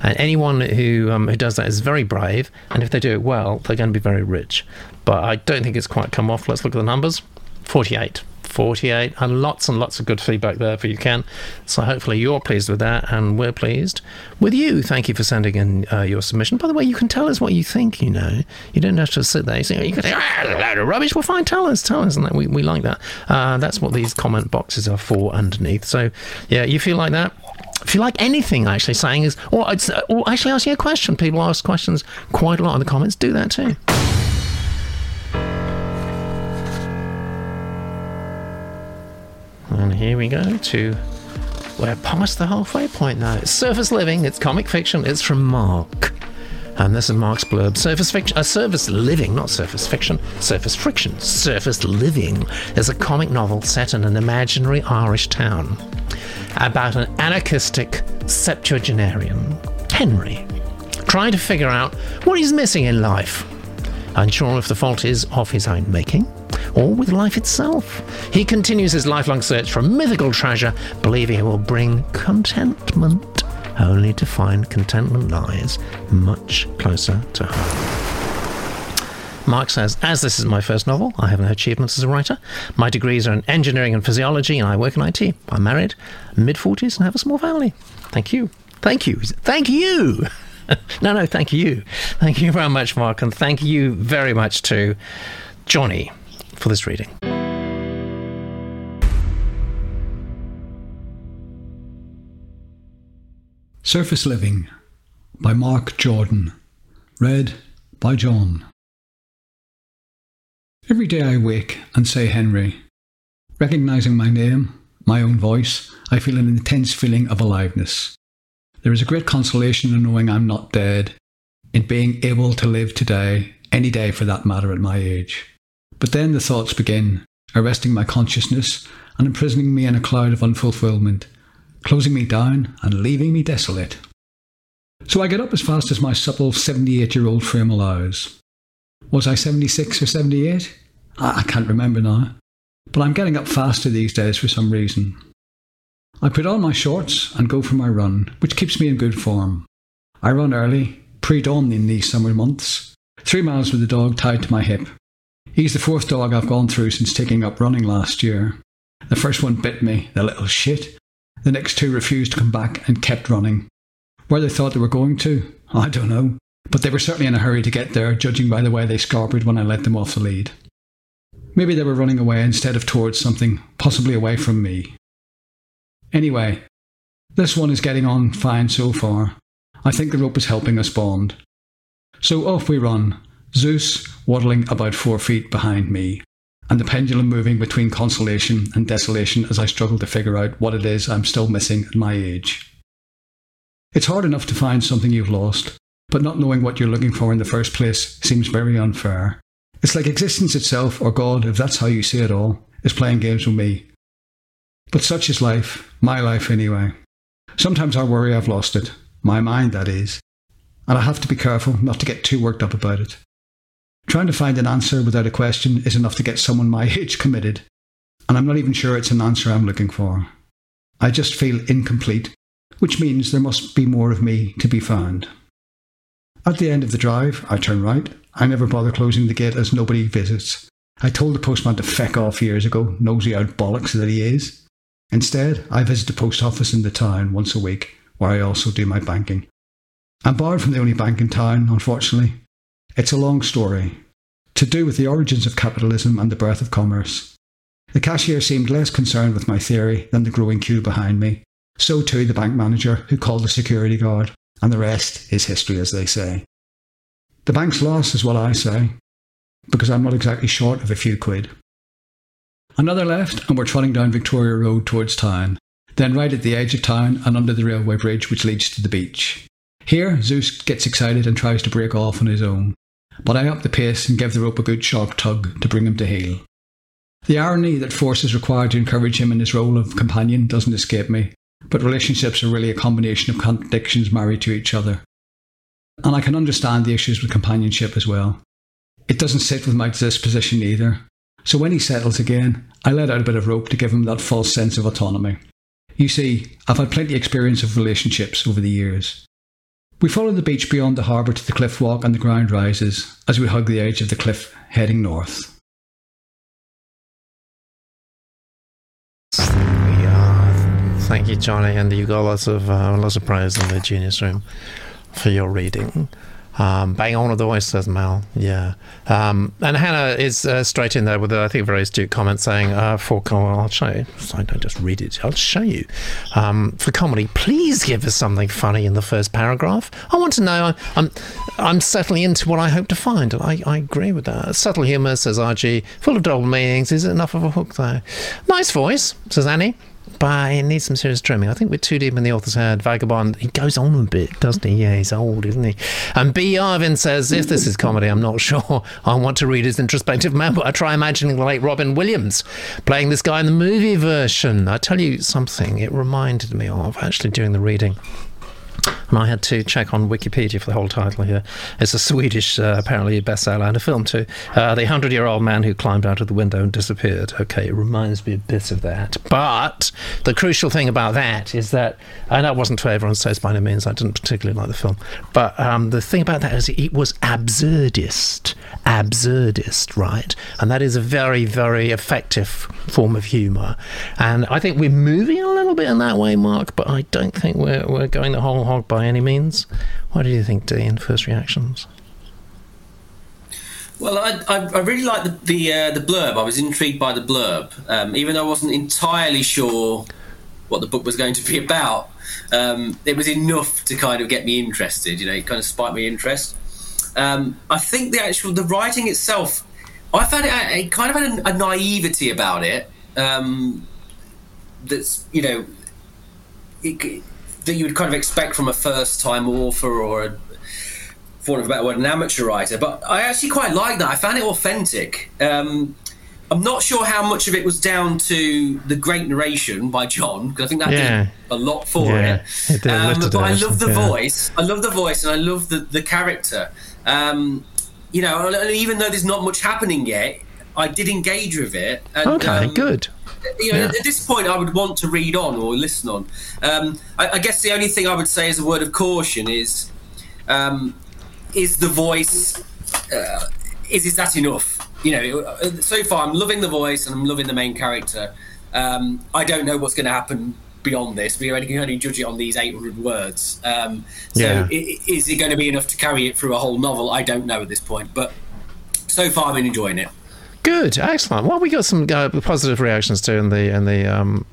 A: And anyone who um, who does that is very brave, and if they do it well, they're going to be very rich. But I don't think it's quite come off. Let's look at the numbers 48. 48, and lots and lots of good feedback there for you, Ken. So hopefully you're pleased with that, and we're pleased with you. Thank you for sending in uh, your submission. By the way, you can tell us what you think, you know. You don't have to sit there. You, say, you can say, ah, a load of rubbish. Well, fine, tell us, tell us. And we, we like that. Uh, that's what these comment boxes are for underneath. So, yeah, you feel like that? If you like anything, actually saying is, or, or actually asking a question. People ask questions quite a lot in the comments. Do that too. And here we go to we're past the halfway point now. It's surface living, it's comic fiction, it's from Mark. And this is Mark's blurb. Surface fiction, uh, surface living, not surface fiction, surface friction. Surface living is a comic novel set in an imaginary Irish town about an anarchistic septuagenarian, Henry, trying to figure out what he's missing in life. Unsure if the fault is of his own making or with life itself. He continues his lifelong search for a mythical treasure, believing it will bring contentment, only to find contentment lies much closer to home. Mark says, As this is my first novel, I have no achievements as a writer. My degrees are in engineering and physiology, and I work in IT. I'm married, mid 40s, and have a small family. Thank you. Thank you. Thank you. no, no, thank you. Thank you very much, Mark, and thank you very much to Johnny for this reading.
I: Surface Living by Mark Jordan. Read by John. Every day I wake and say Henry. Recognizing my name, my own voice, I feel an intense feeling of aliveness. There is a great consolation in knowing I'm not dead, in being able to live today, any day for that matter at my age. But then the thoughts begin, arresting my consciousness and imprisoning me in a cloud of unfulfillment, closing me down and leaving me desolate. So I get up as fast as my supple 78 year old frame allows. Was I 76 or 78? I I can't remember now. But I'm getting up faster these days for some reason. I put on my shorts and go for my run, which keeps me in good form. I run early, pre dawn in these summer months, three miles with the dog tied to my hip. He's the fourth dog I've gone through since taking up running last year. The first one bit me, the little shit, The next two refused to come back and kept running. Where they thought they were going to, I don't know, but they were certainly in a hurry to get there, judging by the way they scarpered when I let them off the lead. Maybe they were running away instead of towards something, possibly away from me. Anyway, this one is getting on fine so far. I think the rope is helping us bond. So off we run, Zeus waddling about four feet behind me, and the pendulum moving between consolation and desolation as I struggle to figure out what it is I'm still missing at my age. It's hard enough to find something you've lost, but not knowing what you're looking for in the first place seems very unfair. It's like existence itself, or God, if that's how you see it all, is playing games with me. But such is life, my life anyway. Sometimes I worry I've lost it, my mind that is, and I have to be careful not to get too worked up about it. Trying to find an answer without a question is enough to get someone my age committed, and I'm not even sure it's an answer I'm looking for. I just feel incomplete, which means there must be more of me to be found. At the end of the drive, I turn right. I never bother closing the gate as nobody visits. I told the postman to feck off years ago, nosy out bollocks that he is. Instead, I visit the post office in the town once a week, where I also do my banking. I'm barred from the only bank in town, unfortunately. It's a long story, to do with the origins of capitalism and the birth of commerce. The cashier seemed less concerned with my theory than the growing queue behind me. So too the bank manager, who called the security guard and the rest is history, as they say. The bank's loss is what I say, because I'm not exactly short of a few quid. Another left, and we're trotting down Victoria Road towards town, then right at the edge of town and under the railway bridge which leads to the beach. Here, Zeus gets excited and tries to break off on his own, but I up the pace and give the rope a good sharp tug to bring him to heel. The irony that force is required to encourage him in his role of companion doesn't escape me, but relationships are really a combination of contradictions married to each other. And I can understand the issues with companionship as well. It doesn't sit with my disposition either. So when he settles again, I let out a bit of rope to give him that false sense of autonomy. You see, I've had plenty of experience of relationships over the years. We follow the beach beyond the harbour to the cliff walk and the ground rises as we hug the edge of the cliff heading north.
A: Thank you, Johnny, and you got lots of uh, lots of praise in the Genius Room for your reading. Um, bang on with the voice, says Mel. Yeah. Um, and Hannah is uh, straight in there with, a, I think, a very astute comment saying, uh, for comedy, I'll show you. I don't just read it, I'll show you. Um, for comedy, please give us something funny in the first paragraph. I want to know, I'm, I'm settling into what I hope to find. And I, I agree with that. Subtle humour, says RG, full of double meanings. Is it enough of a hook, though? Nice voice, says Annie but it needs some serious trimming. I think we're too deep in the author's head. Vagabond, he goes on a bit, doesn't he? Yeah, he's old, isn't he? And B. Yarvin says, if this is comedy, I'm not sure. I want to read his introspective memoir. I try imagining the late Robin Williams playing this guy in the movie version. I tell you something, it reminded me of, actually, during the reading and I had to check on Wikipedia for the whole title here. It's a Swedish, uh, apparently, bestseller and a film too. Uh, the hundred year old man who climbed out of the window and disappeared. Okay, it reminds me a bit of that. But the crucial thing about that is that, and that wasn't to everyone's taste by any means, I didn't particularly like the film. But um, the thing about that is it was absurdist. Absurdist, right? And that is a very, very effective form of humour. And I think we're moving a little bit in that way, Mark, but I don't think we're, we're going the whole hog by any means. What do you think, Dean? First reactions?
F: Well, I, I, I really like the the, uh, the, blurb. I was intrigued by the blurb, um, even though I wasn't entirely sure what the book was going to be about. Um, it was enough to kind of get me interested. You know, it kind of spiked my interest. Um, I think the actual the writing itself, I found it, it kind of had a, a naivety about it. Um, that's you know, it, that you would kind of expect from a first time author or a for want of a better word, an amateur writer. But I actually quite like that. I found it authentic. Um, I'm not sure how much of it was down to the great narration by John because I think that yeah. did a lot for yeah, it. it um, but I love the yeah. voice. I love the voice, and I love the the character. Um, you know, even though there's not much happening yet, I did engage with it. And,
A: okay, um, good
F: you know, yeah. at this point, I would want to read on or listen on. Um, I, I, guess the only thing I would say as a word of caution is, um, is the voice, uh, is is that enough? You know, so far I'm loving the voice and I'm loving the main character. Um, I don't know what's going to happen beyond this. We can only judge it on these 800 words. Um, so
A: Yeah.
F: is it going to be enough to carry it through a whole novel? I don't know at this point, but so far I've been enjoying it.
A: Good, excellent. Well, we got some uh, positive reactions too in the in the um,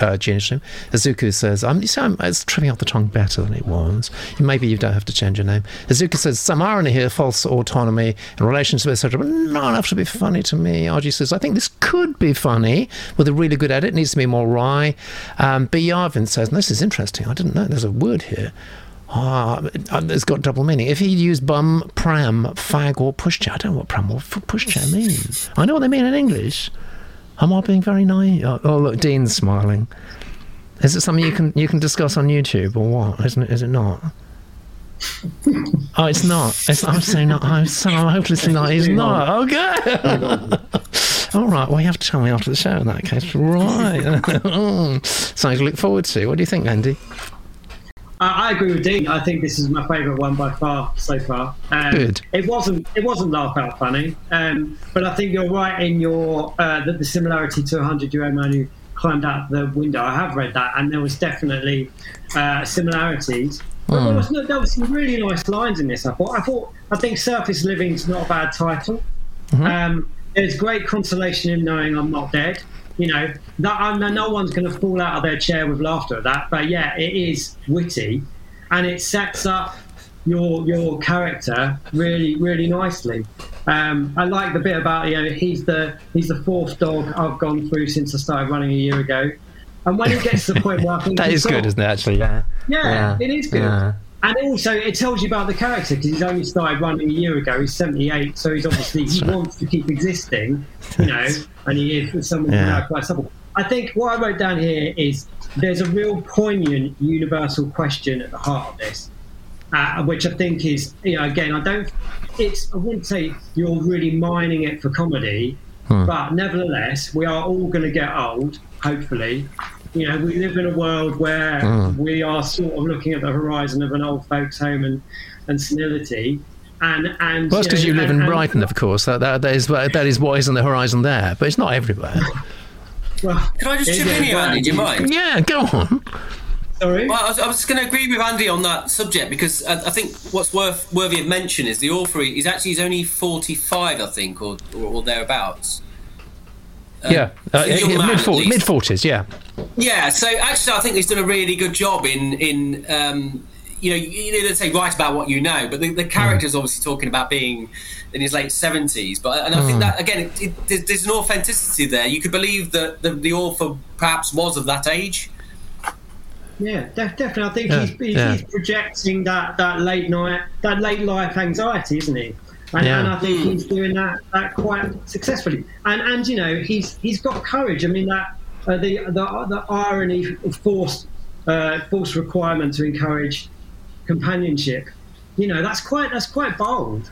A: uh, Gene stream. Azuku says, um, you see, I'm, it's tripping off the tongue better than it was. Maybe you don't have to change your name. Azuku says, some irony here, false autonomy and relationship, etc., but not enough to be funny to me. RG says, I think this could be funny with a really good edit. It needs to be more wry. Um, B. Yarvin says, this is interesting. I didn't know there's a word here. Ah, it's got double meaning. If he'd used bum, pram, fag, or pushchair, I don't know what pram or f- pushchair means. I know what they mean in English. Am I being very naive? Oh, oh, look, Dean's smiling. Is it something you can you can discuss on YouTube or what? Isn't it? Is it not? Oh, it's not. It's, I'm so not. I'm so hopelessly not. It's not. Okay. All right. Well, you have to tell me after the show in that case. Right. Something to look forward to. What do you think, Andy?
E: I, I agree with Dean. I think this is my favourite one by far so far. Um,
A: Good.
E: It wasn't. It wasn't laugh out funny, um, but I think you're right in your uh, that the similarity to a hundred year old man who climbed out the window. I have read that, and there was definitely uh, similarities. But there was no, there was some really nice lines in this. I thought. I thought. I think surface living's not a bad title. Um, there's great consolation in knowing I'm not dead. You know, that no one's going to fall out of their chair with laughter at that. But yeah, it is witty, and it sets up your your character really really nicely. Um, I like the bit about you know he's the he's the fourth dog I've gone through since I started running a year ago, and when it gets to the point where I think
A: that is good, isn't it? Actually, yeah.
E: yeah, it is good.
A: Yeah.
E: And also, it tells you about the character because he's only started running a year ago. He's 78, so he's obviously he wants to keep existing, you know, and he is someone
A: Yeah.
E: quite supple. I think what I wrote down here is there's a real poignant universal question at the heart of this, uh, which I think is, you know, again, I don't, it's, I wouldn't say you're really mining it for comedy, but nevertheless, we are all going to get old, hopefully. You know, we live in a world where we are sort of looking at the horizon of an old folks' home and, and senility. And, and
A: Well, that's because you
E: know,
A: live
E: and-
A: in
E: and-
A: Brighton, of course. That, that, that is that is what is on the horizon there, but it's not everywhere.
E: Well,
F: Can I just chip in here, Andy? Do you mind?
A: Yeah, go on.
E: Sorry.
F: Well, I was, I was going to agree with Andy on that subject because I, I think what's worth worthy of mention is the author. He's actually he's only forty five, I think, or or, or thereabouts.
A: yeah, uh,
F: he's a young man,
A: mid
F: at least.
A: mid forties. Yeah,
F: Yeah, so actually, I think he's done a really good job in in um, you know you know they say write about what you know, but the, the character's obviously talking about being in his late seventies. But and I think that again, it, it, there's, there's an authenticity there. You could believe that the, the author perhaps was of that age.
E: Yeah, def- definitely. I think
A: Yeah,
E: he's, he's,
A: yeah.
E: he's projecting that, that late night, that late life anxiety, isn't he? And,
A: Yeah.
E: and I think he's doing that, that quite successfully. And and you know he's he's got courage. I mean that uh, the, the the irony of forced uh, forced requirement to encourage companionship. You know that's quite that's quite bold.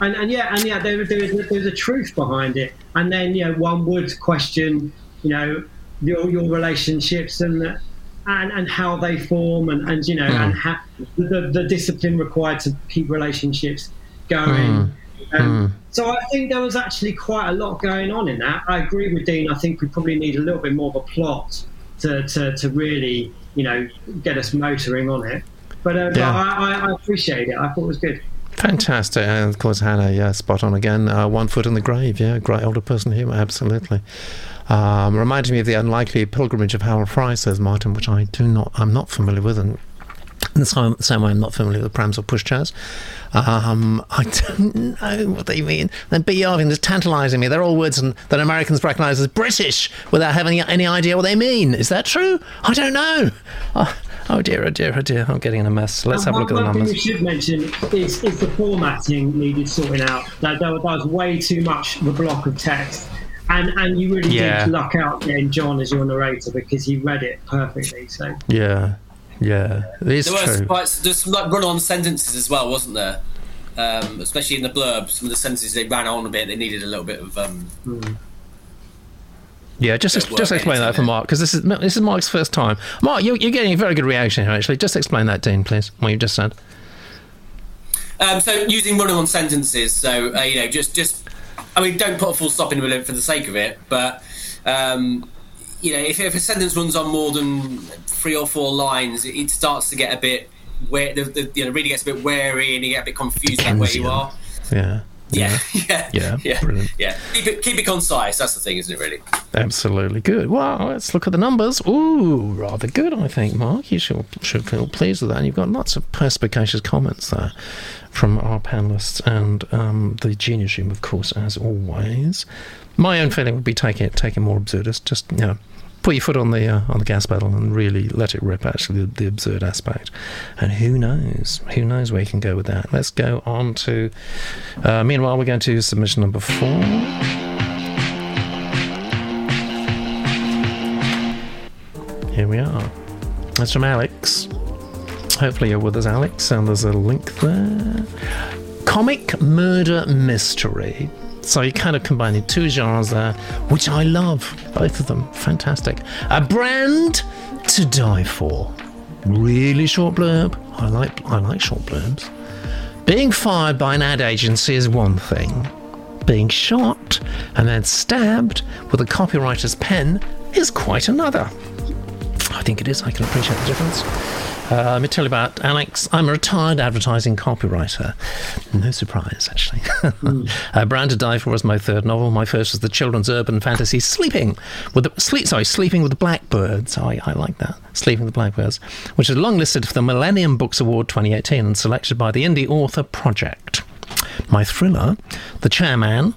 E: And and yeah and yeah there, there is there's a truth behind it. And then you know one would question you know your your relationships and and, and how they form and, and you know hmm. and how, the, the discipline required to keep relationships going. Hmm. Um, hmm. So I think there was actually quite a lot going on in that. I agree with Dean. I think we probably need a little bit more of a plot to, to, to really you know get us motoring on it. But, uh, but
A: Yeah.
E: I, I, I appreciate it. I thought it was good.
A: fantastic. And of course, Hannah, yeah, spot on again. Uh, one foot in the grave. Yeah, great older person humour. Absolutely. Um, reminded me of the unlikely pilgrimage of Harold Fry, says Martin, which I do not. I'm not familiar with, and in the same, same way I'm not familiar with prams or pushchairs. Um, I don't know what they mean. Then B. Yarvin is tantalising me. They're all words that Americans recognise as British without having any idea what they mean. Is that true? I don't know. Oh, oh dear, oh dear, oh dear. I'm getting in a mess. Let's have a look at the numbers.
E: one thing
A: numbers.
E: we should mention is, is the formatting needed sorting out. That, that, that was way too much of a block of text. And, and you really
A: Yeah.
E: did luck out getting John as your narrator because he read it perfectly. So
A: Yeah, yeah, it is
F: There was
A: true.
F: quite, there's some like run-on sentences as well, wasn't there? Um, especially in the blurb, some of the sentences they ran on a bit. They needed a little bit of um,
A: Yeah, just
F: work,
A: just explain that for? Mark because this is this is Mark's first time. Mark, you're, you're getting a very good reaction here. Actually, just explain that, Dean, please. What you just said.
F: Um, so using run-on sentences, so uh, you know, just just I mean, don't put a full stop in the middle for the sake of it, but um, you know, if, if a sentence runs on more than three or four lines, it, it starts to get a bit where the, the you know reader gets a bit wary and you get a bit confused about where you are.
A: Yeah.
F: Yeah, yeah,
A: Yeah,
F: yeah,
A: brilliant.
F: yeah. Keep it, keep it concise. That's the thing, isn't it? Really.
A: Absolutely good. Well, let's look at the numbers. Ooh, rather good, I think, Mark. You should, should feel pleased with that. And you've got lots of perspicacious comments there from our panelists and um, the Genius Room, of course, as always. My own feeling would be taking it, taking more absurdist. Just, you know, put your foot on the uh, on the gas pedal and really let it rip. Actually, the, the absurd aspect, and who knows? Who knows where you can go with that? Let's go on to. Uh, meanwhile, we're going to submission number four. Here we are. That's from Alex. Hopefully, you're with us, Alex, and there's a link there. Comic murder mystery. So you kind of combine the two genres there, which I love. Both of them. Fantastic. A brand to die for. Really short blurb. I like I like short blurbs. Being fired by an ad agency is one thing. Being shot and then stabbed with a copywriter's pen is quite another. I think it is. I can appreciate the difference. Uh, let me tell you about Alex. I'm a retired advertising copywriter. No surprise, actually. uh, Brand to Die For was my third novel. My first was the children's urban fantasy Sleeping with the sleep. Sorry, Sleeping with the Blackbirds. I, I like that. Sleeping with the Blackbirds, which is longlisted for the Millennium Books Award 2018 and selected by the Indie Author Project. My thriller, The Chairman,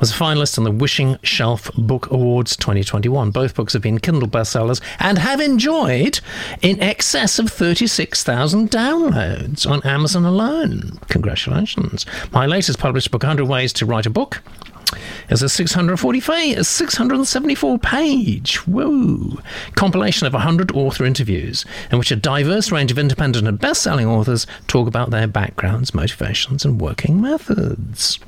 A: was a finalist on the Wishing Shelf Book Awards 2021. Both books have been Kindle bestsellers and have enjoyed in excess of 36,000 downloads on Amazon alone. Congratulations. My latest published book, 100 Ways to Write a Book, is a 645, a 674 page, whoa, compilation of 100 author interviews in which a diverse range of independent and best selling authors talk about their backgrounds, motivations, and working methods.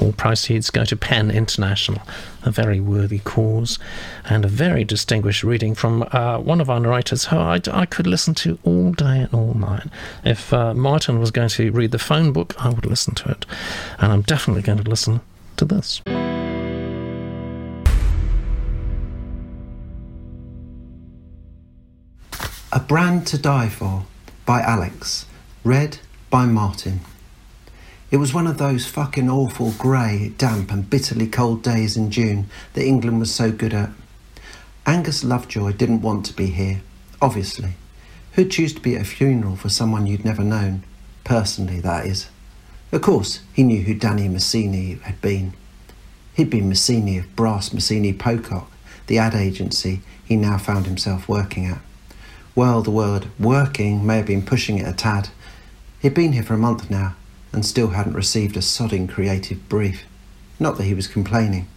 A: All proceeds go to PEN International, a very worthy cause, and a very distinguished reading from uh, one of our narrators who I, I could listen to all day and all night. If uh, Martin was going to read the phone book, I would listen to it. And I'm definitely going to listen to this.
J: A Brand to Die For by Alex. Read by Martin. It was one of those fucking awful grey, damp, and bitterly cold days in June that England was so good at. Angus Lovejoy didn't want to be here, obviously. Who'd choose to be at a funeral for someone you'd never known? Personally, that is. Of course, he knew who Danny Massini had been. He'd been Massini of Brass Massini Pocock, the ad agency he now found himself working at. Well, the word working may have been pushing it a tad. He'd been here for a month now and still hadn't received a sodding creative brief. Not that he was complaining.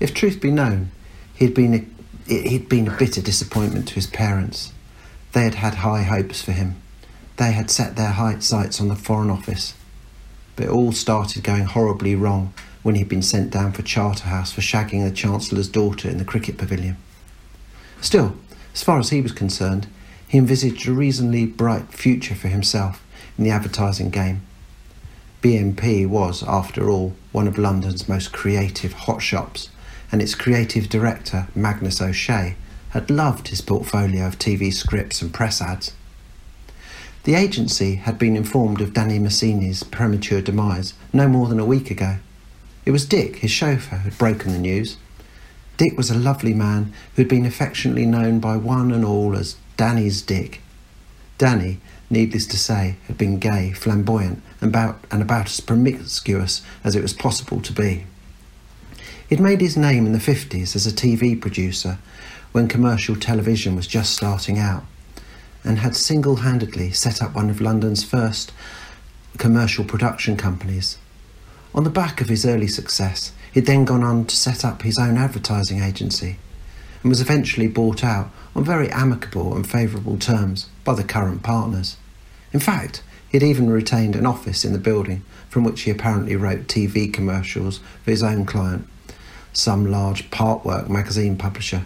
J: If truth be known, he'd been a, he'd been a bitter disappointment to his parents. They had had high hopes for him. They had set their sights on the Foreign Office. But it all started going horribly wrong when he'd been sent down for Charterhouse for shagging the Chancellor's daughter in the cricket pavilion. Still, as far as he was concerned, he envisaged a reasonably bright future for himself in the advertising game. BMP was, after all, one of London's most creative hot shops, and its creative director, Magnus O'Shea, had loved his portfolio of TV scripts and press ads. The agency had been informed of Danny Massini's premature demise no more than a week ago. It was Dick, his chauffeur, who had broken the news. Dick was a lovely man who had been affectionately known by one and all as Danny's Dick. Danny, needless to say, had been gay, flamboyant, and about, and about as promiscuous as it was possible to be. He'd made his name in the 50s as a TV producer when commercial television was just starting out, and had single handedly set up one of London's first commercial production companies. On the back of his early success, he'd then gone on to set up his own advertising agency and was eventually bought out on very amicable and favourable terms by the current partners. In fact, he'd even retained an office in the building from which he apparently wrote TV commercials for his own client, some large partwork magazine publisher.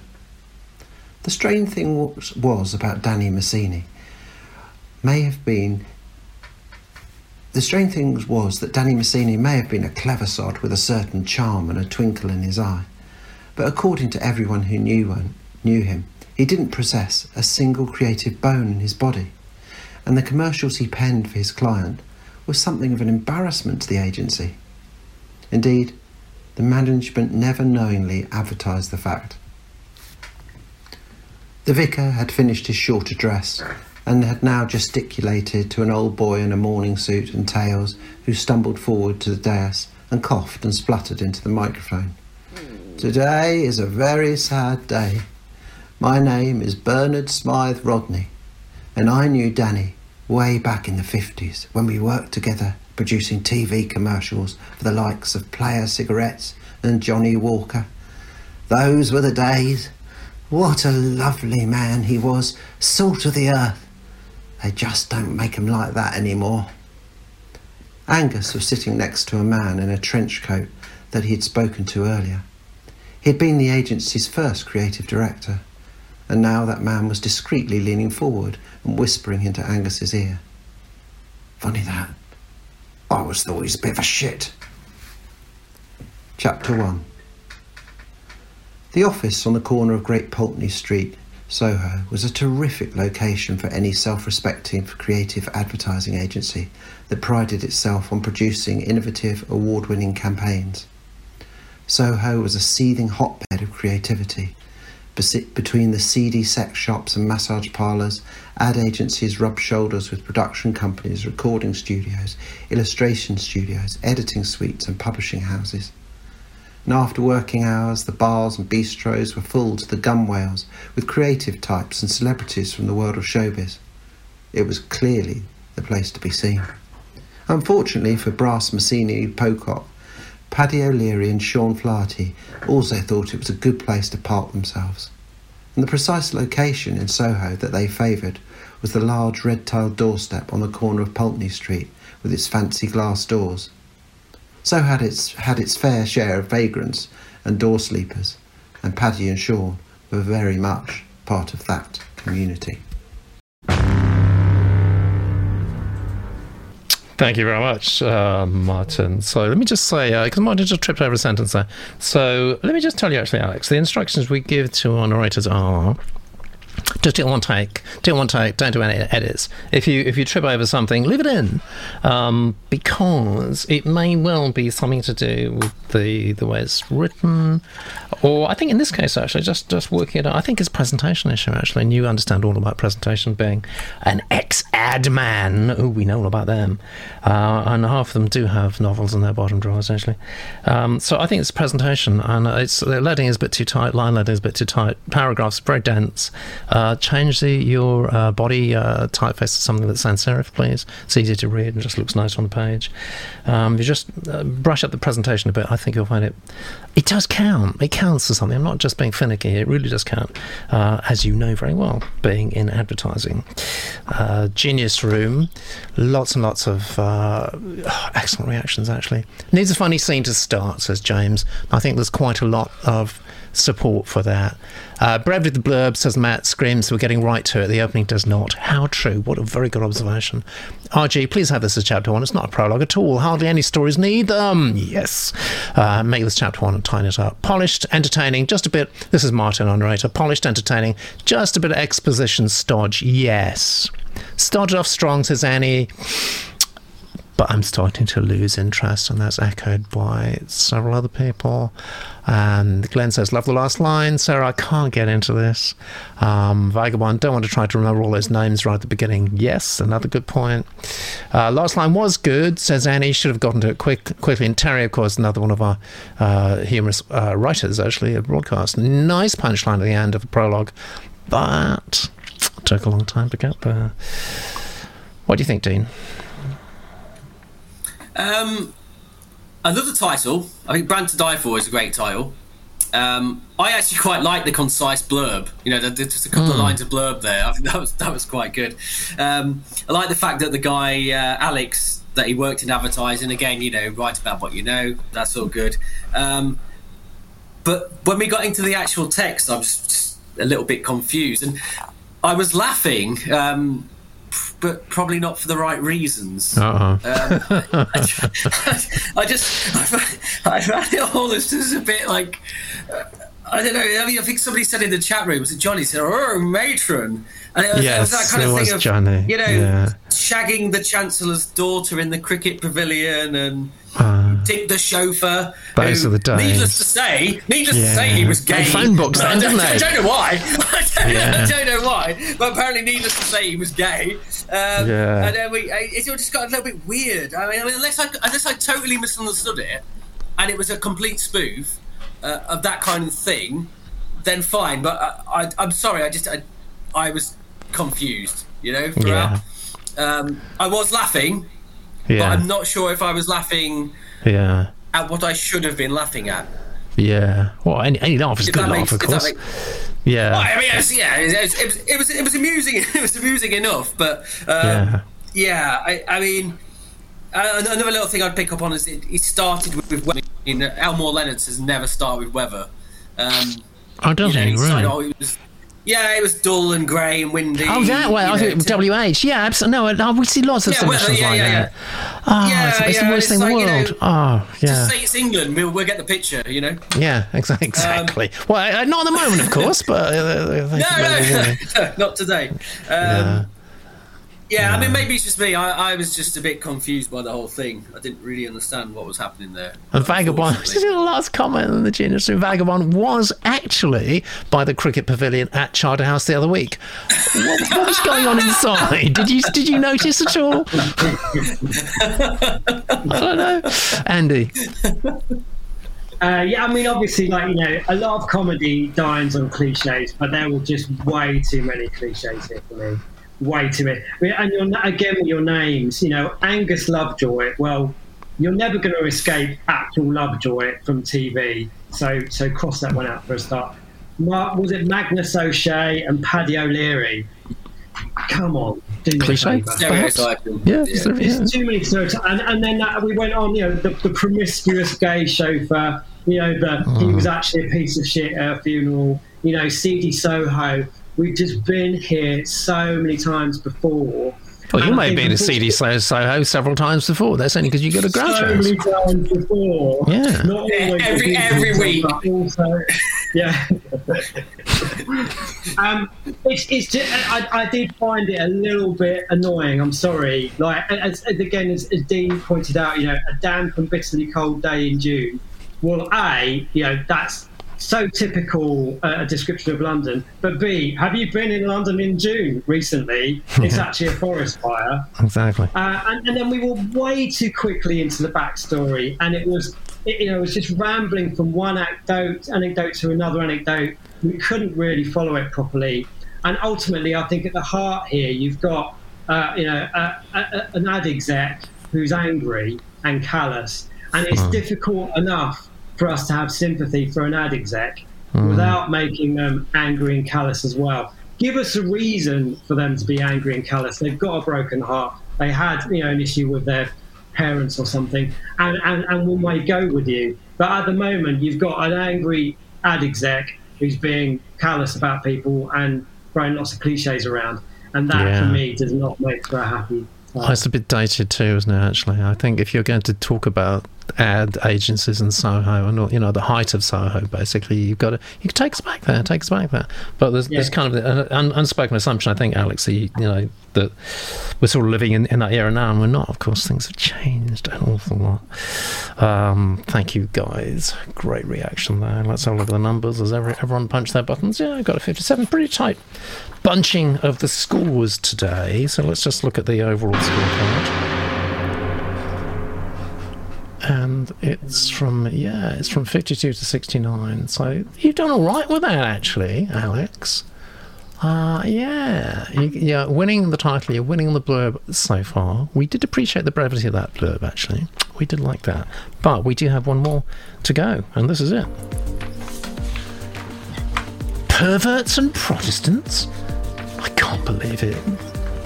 J: The strange thing was, was about Danny Massini may have been the strange thing was that Danny Massini may have been a clever sod with a certain charm and a twinkle in his eye, but according to everyone who knew, one, knew him, he didn't possess a single creative bone in his body, and the commercials he penned for his client was something of an embarrassment to the agency. Indeed, the management never knowingly advertised the fact. The vicar had finished his short address and had now gesticulated to an old boy in a morning suit and tails who stumbled forward to the dais and coughed and spluttered into the microphone. Hmm. Today is a very sad day. My name is Bernard Smythe Rodney, and I knew Danny way back in the 50s when we worked together producing TV commercials for the likes of Player Cigarettes and Johnnie Walker. Those were the days. What a lovely man he was, salt of the earth. They just don't make 'em like that anymore. Angus was sitting next to a man in a trench coat that he had spoken to earlier. He had been the agency's first creative director, and now that man was discreetly leaning forward and whispering into Angus's ear. Funny that. I always thought he's a bit of a shit. Chapter 1 The office on the corner of Great Pulteney Street, Soho, was a terrific location for any self respecting creative advertising agency that prided itself on producing innovative, award winning campaigns. Soho was a seething hotbed of creativity. Between the seedy sex shops and massage parlours, ad agencies rubbed shoulders with production companies, recording studios, illustration studios, editing suites, and publishing houses. And after working hours, the bars and bistros were full to the gunwales with creative types and celebrities from the world of showbiz. It was clearly the place to be seen. Unfortunately for Brass Massini Pocock, Paddy O'Leary and Sean Flaherty also thought it was a good place to park themselves. And the precise location in Soho that they favoured was the large red tiled doorstep on the corner of Pulteney Street with its fancy glass doors. So had its, had its fair share of vagrants and door sleepers, and Paddy and Sean were very much part of that community.
A: Thank you very much, uh, Martin. So let me just say, because uh, Martin just tripped over a sentence there. So let me just tell you, actually, Alex, the instructions we give to our narrators are just do one take. Do one take. Don't do any edits. If you if you trip over something, leave it in, um, because it may well be something to do with the the way it's written, or I think in this case actually just just working it out. I think it's presentation issue actually, and you understand all about presentation being an ex ad man. Oh, we know all about them, uh, and half of them do have novels in their bottom drawers actually. Um, so I think it's presentation, and it's the leading is a bit too tight, line leading is a bit too tight, paragraphs very dense. Uh, change the, your uh, body uh, typeface to something that's sans serif, please. It's easy to read and just looks nice on the page. Um, you just uh, brush up the presentation a bit, I think you'll find it. It does count. It counts for something. I'm not just being finicky. It really does count, uh, as you know very well, being in advertising. Uh, Genius Room, lots and lots of excellent reactions. Actually, needs a funny scene to start, says James. I think there's quite a lot of support for that. Uh, Brevity the blurb says Matt screams we're getting right to it. The opening does not. How true. What a very good observation. RG, please have this as chapter one. It's not a prologue at all. Hardly any stories need them. Yes. Uh, make this chapter one and tighten it up. Polished, entertaining, just a bit. This is Martin, our narrator. Polished, entertaining, just a bit of exposition stodge. Yes. Started off strong, says Annie but I'm starting to lose interest, and that's echoed by several other people. And Glenn says, Love the last line. Sarah, I can't get into this. Um, Vagabond, don't want to try to remember all those names right at the beginning. Yes, another good point. Uh, last line was good, says Annie. Should have gotten to it quick, quickly. And Terry, of course, another one of our uh, humorous uh, writers, actually, a broadcast. Nice punchline at the end of the prologue, but took a long time to get there. What do you think, Dean?
F: Um, I love the title. I think "Brand to Die For" is a great title. Um, I actually quite like the concise blurb. You know, there's just a couple mm. of hmm. lines of blurb there. I think that was that was quite good. Um, I like the fact that the guy uh, Alex that he worked in advertising. Again, you know, write about what you know. That's all good. Um, but when we got into the actual text, I was a little bit confused, and I was laughing um, but probably not for the right reasons.
A: Uh-huh.
F: Um, I, just, I just, I found it all as just a bit like. Uh, I don't know. I mean, I think somebody said in the chat room, was it Johnny? Said, "Oh, matron," and it was,
A: Yes,
F: it was that kind of thing of
A: Johnny,
F: you know,
A: yeah.
F: shagging the chancellor's daughter in the cricket pavilion and
A: Ah.
F: Dick the chauffeur.
A: Those
F: who,
A: are the days.
F: Needless to say, needless
A: Yeah.
F: to say, he was gay.
A: They phone books
F: I
A: then,
F: don't,
A: didn't
F: I don't know why. I don't,
A: Yeah.
F: I don't know why. But apparently, needless to say, he was gay. Um,
A: Yeah.
F: And then we, it all just got a little bit weird. I mean, I mean, unless I unless I totally misunderstood it, and it was a complete spoof uh, of that kind of thing, then fine. But I, I, I'm sorry, I just I, I was confused. You know, throughout. Um, I was laughing, but I'm not sure if I was laughing
A: Yeah.
F: at what I should have been laughing at.
A: Yeah. Well, any, any laugh is
F: If
A: good laugh,
F: makes-
A: of course.
F: make-
A: Yeah.
F: Well, I mean, it was, yeah, it was, it was, it was, it was amusing. It was amusing enough, but um,
A: Yeah.
F: yeah. I, I mean, uh, another little thing I'd pick up on is it, it started with, with weather. You know, Elmore Leonard says never start with weather. Um,
A: Oh, does
F: you know,
A: he? Really?
F: oh, it was, yeah, it was dull and grey and windy.
A: Oh, that way. I
F: you
A: think WH. Yeah, absolutely. No, we see lots of
F: Yeah, well,
A: submissions
F: yeah,
A: like
F: yeah,
A: that. Oh,
F: Yeah,
A: it's, it's
F: yeah,
A: the worst
F: it's
A: thing in the
F: like, you
A: world.
F: know,
A: oh, yeah.
F: Just say it's England, we'll, we'll get the picture, you know?
A: Yeah, exactly. exactly. well, uh, not at the moment, of course, but. Uh, uh,
F: no, no, no, not today. Um,
A: Yeah.
F: yeah. I mean, maybe it's just me. I, I was just a bit confused by the whole thing. I didn't really understand what was happening there.
A: And Vagabond, this is the last comment in the genius room. Vagabond was actually by the cricket pavilion at Charterhouse the other week. What, what was going on inside? Did you did you notice at all? I don't know, Andy.
E: Uh, yeah, I mean, obviously, like you know, a lot of comedy dines on cliches, but there were just way too many cliches here for me. Way too many. I mean, and you're, again with your names, you know, Angus Lovejoy. Well, you're never going to escape actual Lovejoy from TV. So, so cross that one out for a start. Mark, was it Magnus O'Shea and Paddy O'Leary? Come on, do me a
A: Cliche? Yeah, yeah.
E: It's too many stereotypes. And, and then uh, we went on, you know, the, the promiscuous gay chauffeur, you know, the, he
A: Mm.
E: was actually a piece of shit at a funeral, you know, seedy Soho. We've just been here so many times before.
A: Well, you
E: And I
A: may have
E: think
A: been to seedy Soho several times before. That's only because you go to
E: so many times before.
A: Yeah.
E: Not always
F: Every- every week.
E: Also, yeah. um, it's, it's just, I, I did find it a little bit annoying. I'm sorry. Like as, as again, as, as Dean pointed out, you know, a damp and bitterly cold day in June. Well, a, you know, that's so typical uh, a description of London. But B, have you been in London in June recently? It's actually a forest fire.
A: Exactly.
E: Uh, and, and then we were way too quickly into the backstory, and it was, it, you know, it was just rambling from one anecdote, anecdote to another anecdote. We couldn't really follow it properly, and ultimately, I think at the heart here, you've got, uh, you know, a, a, a- an ad exec who's angry and callous, and it's difficult enough for us to have sympathy for an ad exec hmm. without making them angry and callous as well. Give us a reason for them to be angry and callous. They've got a broken heart. They had, you know, an issue with their parents or something, and, and, and we may go with you. But at the moment, you've got an angry ad exec who's being callous about people and throwing lots of cliches around. And that,
A: Yeah.
E: for me, does not make for a happy
A: Oh, it's a bit dated too, isn't it? Actually, I think if you're going to talk about ad agencies in Soho and all- you know the height of Soho, basically, you've got to you can take us back there, take us back there. But there's, there's kind of an un, unspoken assumption, I think, Alex, you you know that we're sort of living in, in that era now, and we're not. Of course, things have changed an awful lot. Um, thank you, guys. Great reaction there. Let's have a look at the numbers. Has every, everyone punched their buttons? Yeah, I got a 57. Pretty tight bunching of the scores today. So let's just look at the overall scorecard. And it's from, yeah, it's from 52 to 69. So you've done all right with that, actually, Alex. Uh, yeah, you, yeah, winning the title, you're winning the blurb so far. We did appreciate the brevity of that blurb, actually. We did like that. But we do have one more to go, and this is it. Perverts and Protestants? I can't believe it.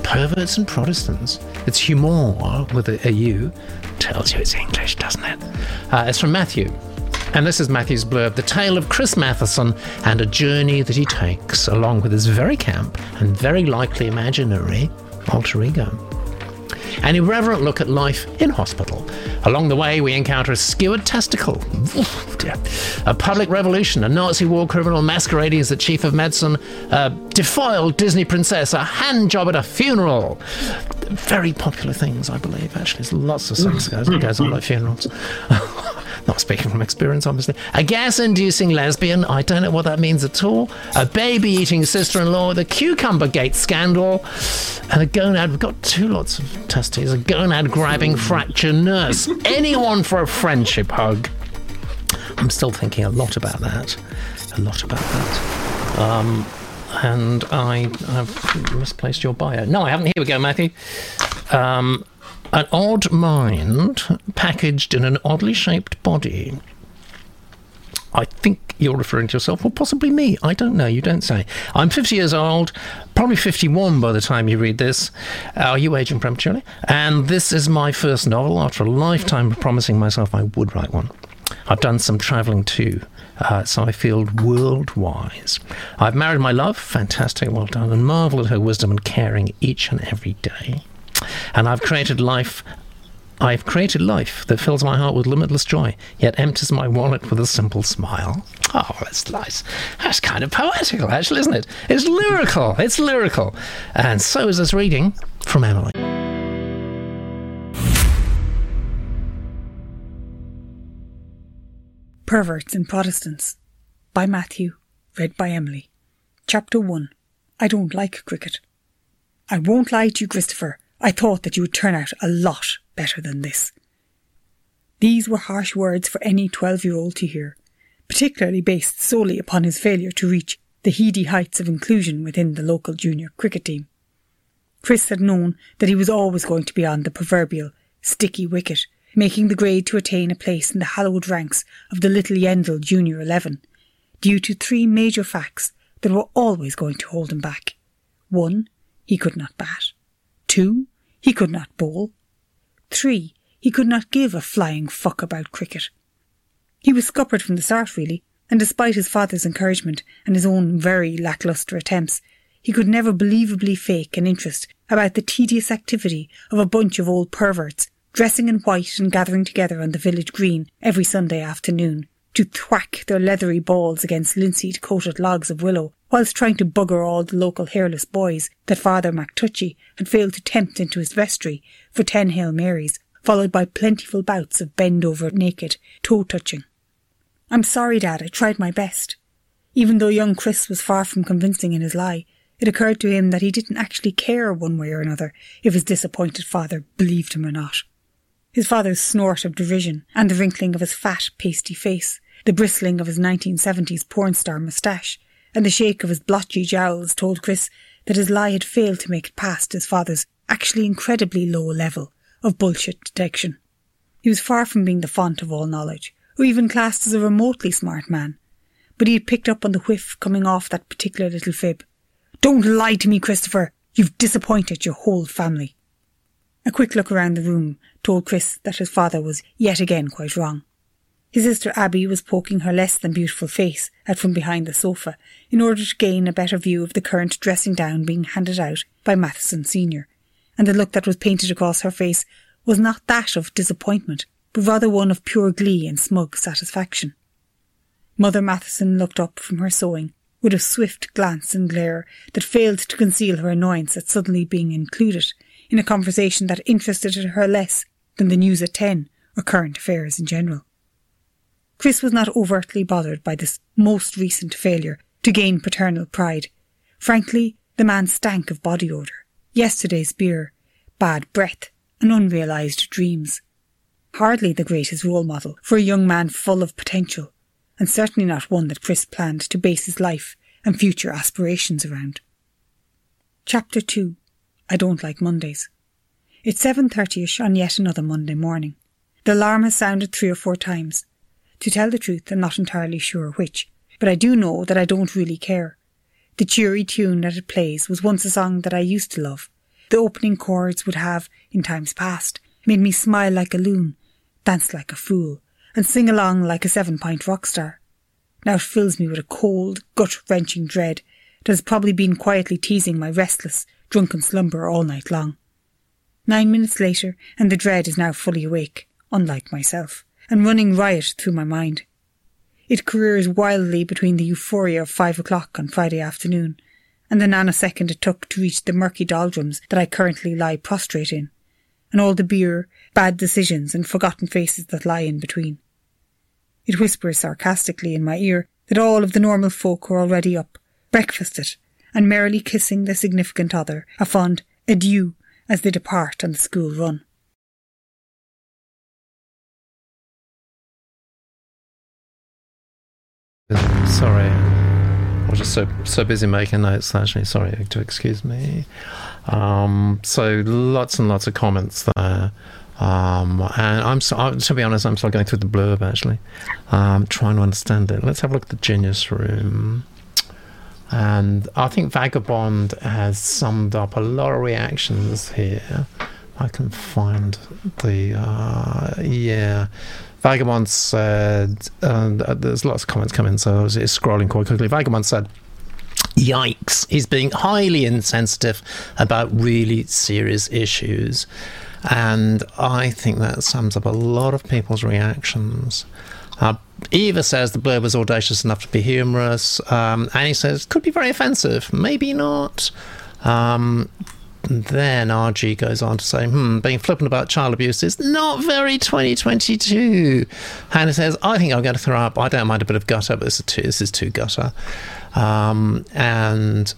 A: Perverts and Protestants. It's humour with a, a U. Tells you it's English, doesn't it? Uh, it's from Matthew. And this is Matthew's blurb The tale of Chris Matheson and a journey that he takes along with his very camp and very likely imaginary alter ego. An irreverent look at life in hospital. Along the way, we encounter a skewered testicle, a public revolution, a Nazi war criminal masquerading as the chief of medicine, a defiled Disney princess, a hand job at a funeral. Very popular things, I believe, actually. There's lots of sex goes, goes on at funerals. Not speaking from experience, obviously. A gas inducing lesbian, I don't know what that means at all. A baby eating sister in law, the Cucumber Gate scandal, and a gonad. We've got two lots of testes. A gonad grabbing fracture nurse. Anyone for a friendship hug. I'm still thinking a lot about that. A lot about that. Um, and I, I've misplaced your bio. No, I haven't. Here we go, Matthew. Um, an odd mind packaged in an oddly shaped body. I think you're referring to yourself, or possibly me. I don't know. You don't say. I'm 50 years old, probably 51 by the time you read this. Are you aging prematurely? And this is my first novel after a lifetime of promising myself I would write one. I've done some travelling too. Uh, so I feel world wise. I've married my love, fantastic, well done, and marvel at her wisdom and caring each and every day. And I've created life I've created life that fills my heart with limitless joy, yet empties my wallet with a simple smile. Oh, that's nice. That's kind of poetical, actually, isn't it? It's lyrical. It's lyrical. And so is this reading from Emily.
G: Perverts and Protestants by Matthew, read by Emily. Chapter 1 I don't like cricket. I won't lie to you, Christopher. I thought that you would turn out a lot better than this. These were harsh words for any 12 year old to hear, particularly based solely upon his failure to reach the heady heights of inclusion within the local junior cricket team. Chris had known that he was always going to be on the proverbial sticky wicket making the grade to attain a place in the hallowed ranks of the Little Yendrell Junior Eleven, due to three major facts that were always going to hold him back. One, he could not bat. Two, he could not bowl. Three, he could not give a flying fuck about cricket. He was scuppered from the start, really, and despite his father's encouragement and his own very lacklustre attempts, he could never believably fake an interest about the tedious activity of a bunch of old perverts dressing in white and gathering together on the village green every Sunday afternoon to thwack their leathery balls against linseed coated logs of willow, whilst trying to bugger all the local hairless boys that Father MacTuchy had failed to tempt into his vestry for ten Hail Marys, followed by plentiful bouts of bend over naked toe touching. I'm sorry, Dad, I tried my best. Even though young Chris was far from convincing in his lie, it occurred to him that he didn't actually care one way or another if his disappointed father believed him or not his father's snort of derision, and the wrinkling of his fat, pasty face, the bristling of his 1970s porn star moustache, and the shake of his blotchy jowls told Chris that his lie had failed to make it past his father's actually incredibly low level of bullshit detection. He was far from being the font of all knowledge, or even classed as a remotely smart man, but he had picked up on the whiff coming off that particular little fib. Don't lie to me, Christopher! You've disappointed your whole family. A quick look around the room told Chris that his father was yet again quite wrong. His sister Abby was poking her less than beautiful face out from behind the sofa in order to gain a better view of the current dressing down being handed out by Matheson Senior, and the look that was painted across her face was not that of disappointment, but rather one of pure glee and smug satisfaction. Mother Matheson looked up from her sewing with a swift glance and glare that failed to conceal her annoyance at suddenly being included in a conversation that interested her less than the news at 10 or current affairs in general. Chris was not overtly bothered by this most recent failure to gain paternal pride. Frankly, the man stank of body odour, yesterday's beer, bad breath, and unrealised dreams. Hardly the greatest role model for a young man full of potential, and certainly not one that Chris planned to base his life and future aspirations around. Chapter 2 I don't like Mondays. It's 7.30ish on yet another Monday morning. The alarm has sounded three or four times. To tell the truth, I'm not entirely sure which, but I do know that I don't really care. The cheery tune that it plays was once a song that I used to love. The opening chords would have, in times past, made me smile like a loon, dance like a fool, and sing along like a seven-pint rock star. Now it fills me with a cold, gut-wrenching dread that has probably been quietly teasing my restless, drunken slumber all night long. Nine minutes later, and the dread is now fully awake, unlike myself, and running riot through my mind. It careers wildly between the euphoria of five o'clock on Friday afternoon and the nanosecond it took to reach the murky doldrums that I currently lie prostrate in, and all the beer, bad decisions, and forgotten faces that lie in between. It whispers sarcastically in my ear that all of the normal folk are already up, breakfasted, and merrily kissing the significant other a fond adieu as they depart on the school run.
A: Sorry. I was just so so busy making notes. Actually, sorry to excuse me. Um, so lots and lots of comments there. Um, and I'm so, to be honest, I'm still going through the blurb actually, um, trying to understand it. Let's have a look at the Genius Room. And I think Vagabond has summed up a lot of reactions here. I can find the uh, yeah. Vagabond said, and uh, there's lots of comments coming, so I was scrolling quite quickly. Vagabond said, Yikes, he's being highly insensitive about really serious issues. And I think that sums up a lot of people's reactions. Uh, Eva says the blurb was audacious enough to be humorous. Um, Annie says could be very offensive. Maybe not. Um, then RG goes on to say, hmm, being flippant about child abuse is not very 2022. Hannah says, I think I'm going to throw up. I don't mind a bit of gutter, but this is too, this is too gutter. Um, and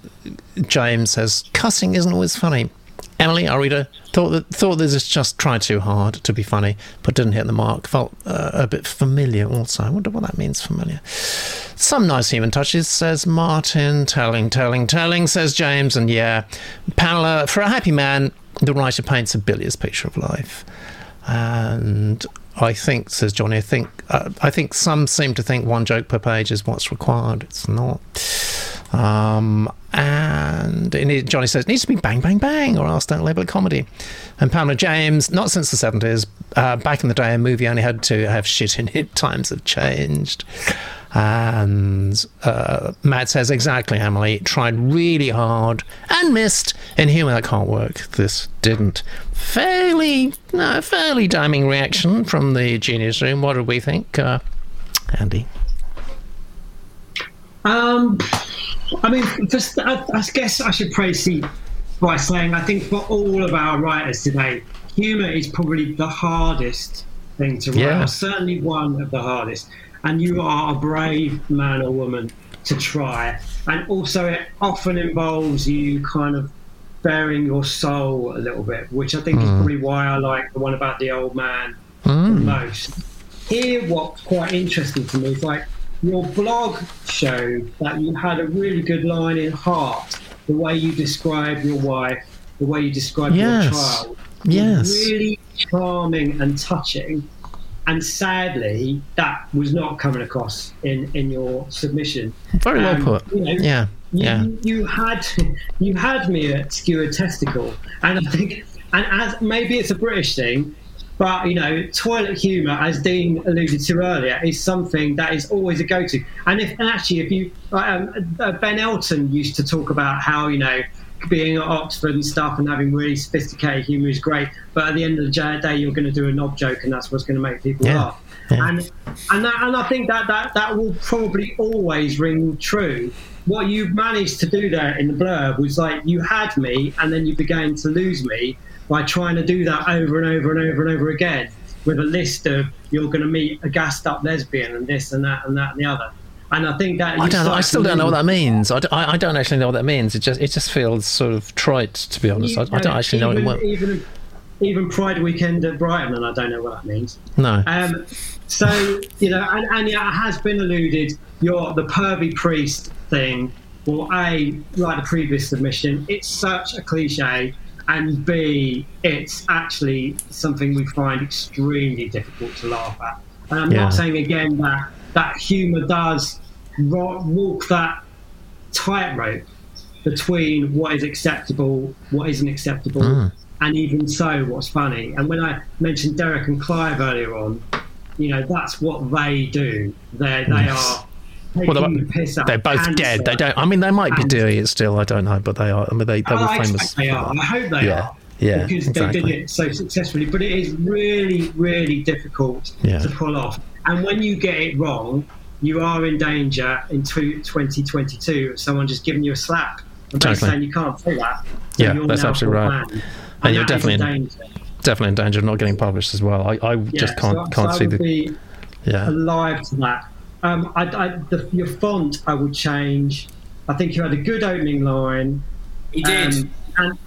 A: James says, cussing isn't always funny. Emily, our reader, thought that thought this just tried too hard to be funny, but didn't hit the mark. Felt uh, a bit familiar. Also, I wonder what that means. Familiar. Some nice human touches, says Martin. Telling, telling, telling, says James. And yeah, Pamela, for a happy man, the writer paints a bilious picture of life. And I think, says Johnny, I think uh, I think some seem to think one joke per page is what's required. It's not. Um, and it, Johnny says it needs to be bang, bang, bang, or else don't label it comedy. And Pamela James, not since the 70s, uh, back in the day, a movie only had to have shit in it. Times have changed. And uh, Matt says, exactly, Emily, tried really hard and missed. In humour, that can't work. This didn't. Fairly, no, fairly damning reaction from the Genius Room. What did we think, uh, Andy?
E: Um, I mean, just I, I guess I should proceed by saying I think for all of our writers today, humour is probably the hardest thing to write,
A: Yeah.
E: certainly one of the hardest. And you are a brave man or woman to try. And also, it often involves you kind of baring your soul a little bit, which I think is
A: Mm.
E: probably why I like the one about the old man the
A: Mm.
E: most. Here, what's quite interesting to me is like your blog showed that you had a really good line in heart. The way you describe your wife, the way you describe
A: Yes.
E: your child,
A: Yes.
E: really charming and touching. And sadly, that was not coming across in, in your submission.
A: Very well
E: Um,
A: put.
E: you know,
A: Yeah,
E: you,
A: yeah.
E: you had you had me at skewered testicle, and I think, and as maybe it's a British thing, but you know, toilet humour, as Dean alluded to earlier, is something that is always a go-to. And if and actually, if you um, uh, Ben Elton used to talk about how you know being at Oxford and stuff and having really sophisticated humour is great, but at the end of the day, you're going to do a knob joke, and that's what's going to make people
A: Yeah.
E: laugh. And and that, and I think that, that that will probably always ring true. What you've managed to do there in the blurb was like you had me, and then you began to lose me by trying to do that over and over and over and over again with a list of you're going to meet a gassed up lesbian and this and that and that and the other. And I think that
A: I don't. know. I still don't know what that means. I I don't actually know what that means. It just it just feels sort of trite, to be honest. I, I don't actually know what it means.
E: Even, even Pride Weekend at Brighton, and I don't know what that means.
A: No.
E: Um, so you know, and, and yeah, it has been alluded. Your the pervy priest thing. Well, a like the previous submission, it's such a cliche, and b it's actually something we find extremely difficult to laugh at. And I'm
A: Yeah.
E: not saying again that that humour does ro- walk that tightrope between what is acceptable, what isn't acceptable,
A: Mm.
E: and even so, what's funny. And when I mentioned Derek and Clive earlier on, you know, that's what they do. They they
A: Yes.
E: are
A: Well, they're,
E: the piss out
A: they're both
E: cancer.
A: dead. They don't. I mean, they might be
E: And-
A: doing it still. I don't know, but they are. I mean, they, they
E: Oh,
A: were
E: I
A: famous.
E: they are. I hope they
A: Yeah.
E: are.
A: Yeah,
E: because
A: exactly.
E: they did it so successfully. But it is really, really difficult
A: Yeah.
E: to pull off. And when you get it wrong, you are in danger in two- 2022 of someone just giving you a slap and
A: Totally.
E: saying you can't pull that. So
A: Yeah, that's absolutely right.
E: ban.
A: And you're
E: that is a
A: definitely in-
E: danger.
A: Definitely in danger of not getting published as well. I, I
E: Yeah,
A: just can't
E: so,
A: can't
E: so
A: see the
E: be
A: yeah.
E: alive to that. Um, I, I, the, your font I would change. I think you had a good opening line.
F: He did.
E: Um, and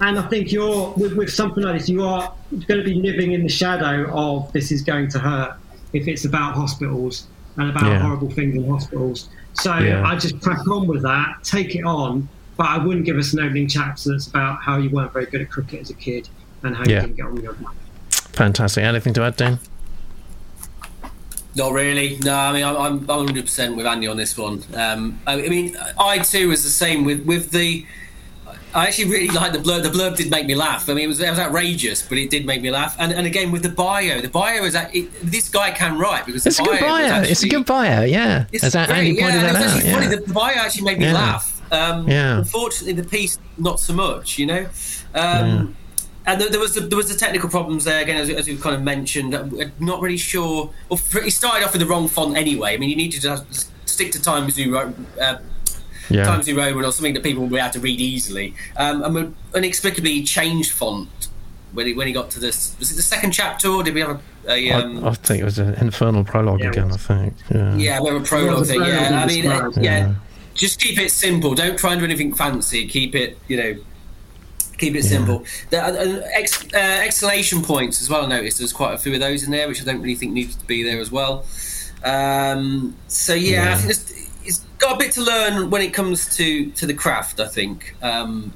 E: and I think you're with, with something like this, you are going to be living in the shadow of this is going to hurt if it's about hospitals and about
A: Yeah.
E: horrible things in hospitals. So
A: Yeah.
E: I just crack on with that, take it on, but I wouldn't give us an opening chapter that's about how you weren't very good at cricket as a kid and how
A: Yeah.
E: you didn't get on with your mum.
A: Fantastic. Anything to add, Dan?
F: Not really. No, I mean I'm I'm 100 percent with Andy on this one. Um, I, I mean I too was the same with with the. I actually really liked the blurb. The blurb did make me laugh. I mean, it was, it was outrageous, but it did make me laugh. And, and again with the bio, the bio is that it, this guy can write because
A: It's a
F: the
A: good
F: bio.
A: bio. It's a good bio. Yeah,
F: It's
A: as
F: great,
A: Andy
F: yeah,
A: pointed
F: it
A: that
F: was
A: out.
F: actually funny.
A: Yeah.
F: The, bio actually made me
A: Yeah.
F: laugh. Um,
A: Yeah.
F: Unfortunately, the piece not so much. You know. Um, And there, there was the, there was the technical problems there again, as, as we've kind of mentioned. I'm not really sure. Well, he started off with the wrong font anyway. I mean, you need to just stick to Times New Ro- uh,
A: Yeah.
F: Times New Roman or something that people will be able to read easily. Um, and we inexplicably he changed font when he when he got to this. Was it the second chapter, or did we have a? a um,
A: I, I think it was an infernal prologue
E: Yeah, it
A: again. I think. Yeah.
F: yeah, we have a prologue
E: the
F: thing. Yeah, I mean, yeah.
A: Yeah.
F: Just keep it simple. Don't try and do anything fancy. Keep it, you know, keep it simple. The, uh, ex, uh, exclamation points as well. I noticed there's quite a few of those in there, which I don't really think needed to be there as well. Um, so yeah,
A: Yeah.
F: I think it's, it's got a bit to learn when it comes to to the craft. I think, um,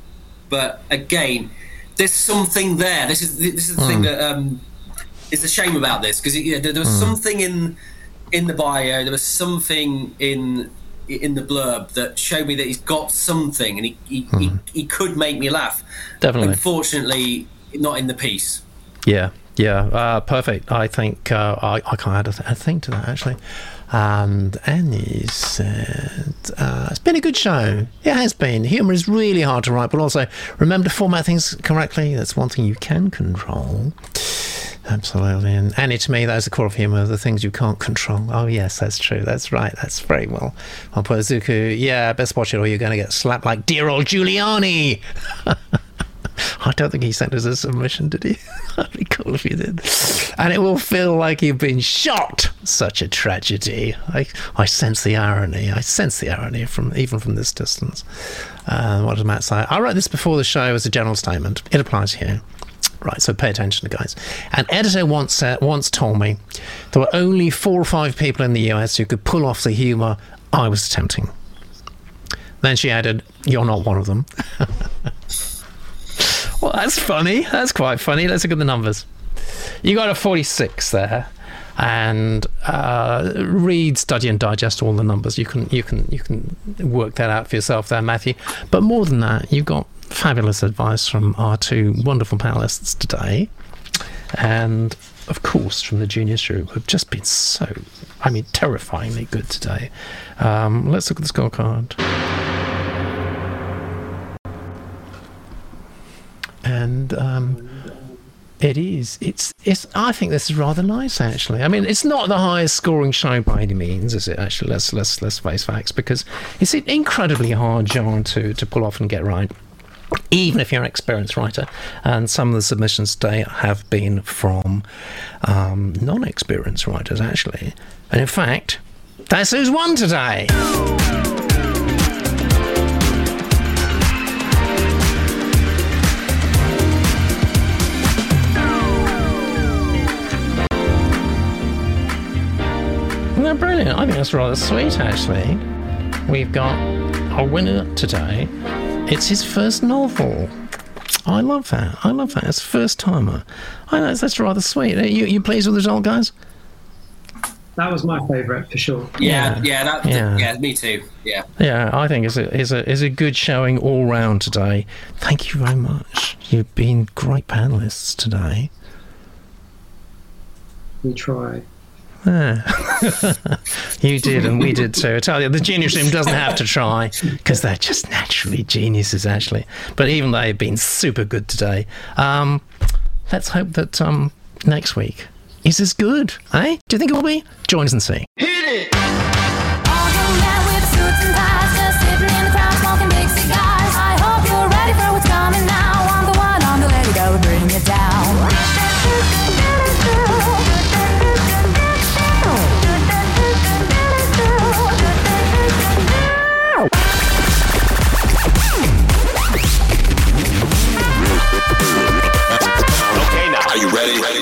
F: but again, there's something there. This is this is the thing that um, is the shame about this because yeah, there, there was something in in the bio. There was something in in the blurb that showed me that he's got something, and he he, he, he could make me laugh.
A: Definitely.
F: Unfortunately, not in the piece.
A: Yeah, yeah, uh, perfect. I think uh, I, I can't add a, th- a thing to that actually. And Annie said, uh, "It's been a good show. It has been. Humour is really hard to write, but also remember to format things correctly. That's one thing you can control." Absolutely. And Annie, to me, that is the core of humour, the things you can't control. Oh, yes, that's true. That's right. That's very well. I'll put Zuku, yeah, best watch it or you're going to get slapped like dear old Giuliani. I don't think he sent us a submission, did he? That'd be cool if he did. And it will feel like you've been shot. Such a tragedy. I, I sense the irony. I sense the irony from even from this distance. Uh, what does Matt say? I wrote this before the show as a general statement. It applies here. Right, so pay attention, guys. An editor once said, once told me there were only four or five people in the US who could pull off the humour I was attempting. Then she added, "You're not one of them." well, that's funny. That's quite funny. Let's look at the numbers. You got a 46 there, and uh, read, study, and digest all the numbers. You can you can you can work that out for yourself there, Matthew. But more than that, you've got fabulous advice from our two wonderful panelists today, and of course from the Genius Group, who've just been so, I mean, terrifyingly good today. Um, let's look at the scorecard. and um, it is. It's. It's. I think this is rather nice, actually. I mean, it's not the highest scoring show by any means, is it? Actually, let's let's let's face facts, because it's an incredibly hard genre to to pull off and get right. Even if you're an experienced writer, and some of the submissions today have been from um, non-experienced writers, actually, and in fact, that's who's won today. Isn't that brilliant? I think that's rather sweet, actually. We've got a winner today. It's his first novel. I love that. I love that. It's first timer. I know that's rather sweet. Are you, you pleased with the result, guys?
E: That was my favourite for sure.
F: Yeah, yeah, that,
A: Yeah.
F: yeah. me too. Yeah.
A: Yeah, I think it's a, it's a, it's a good showing all round today. Thank you very much. You've been great panelists today.
E: We try.
A: Ah. you did, and we did too. I tell you, the genius room doesn't have to try because they're just naturally geniuses, actually. But even they've been super good today. Um, let's hope that um, next week is as good, eh? Do you think it will be? Join us and see.
K: Hit it! ready, ready.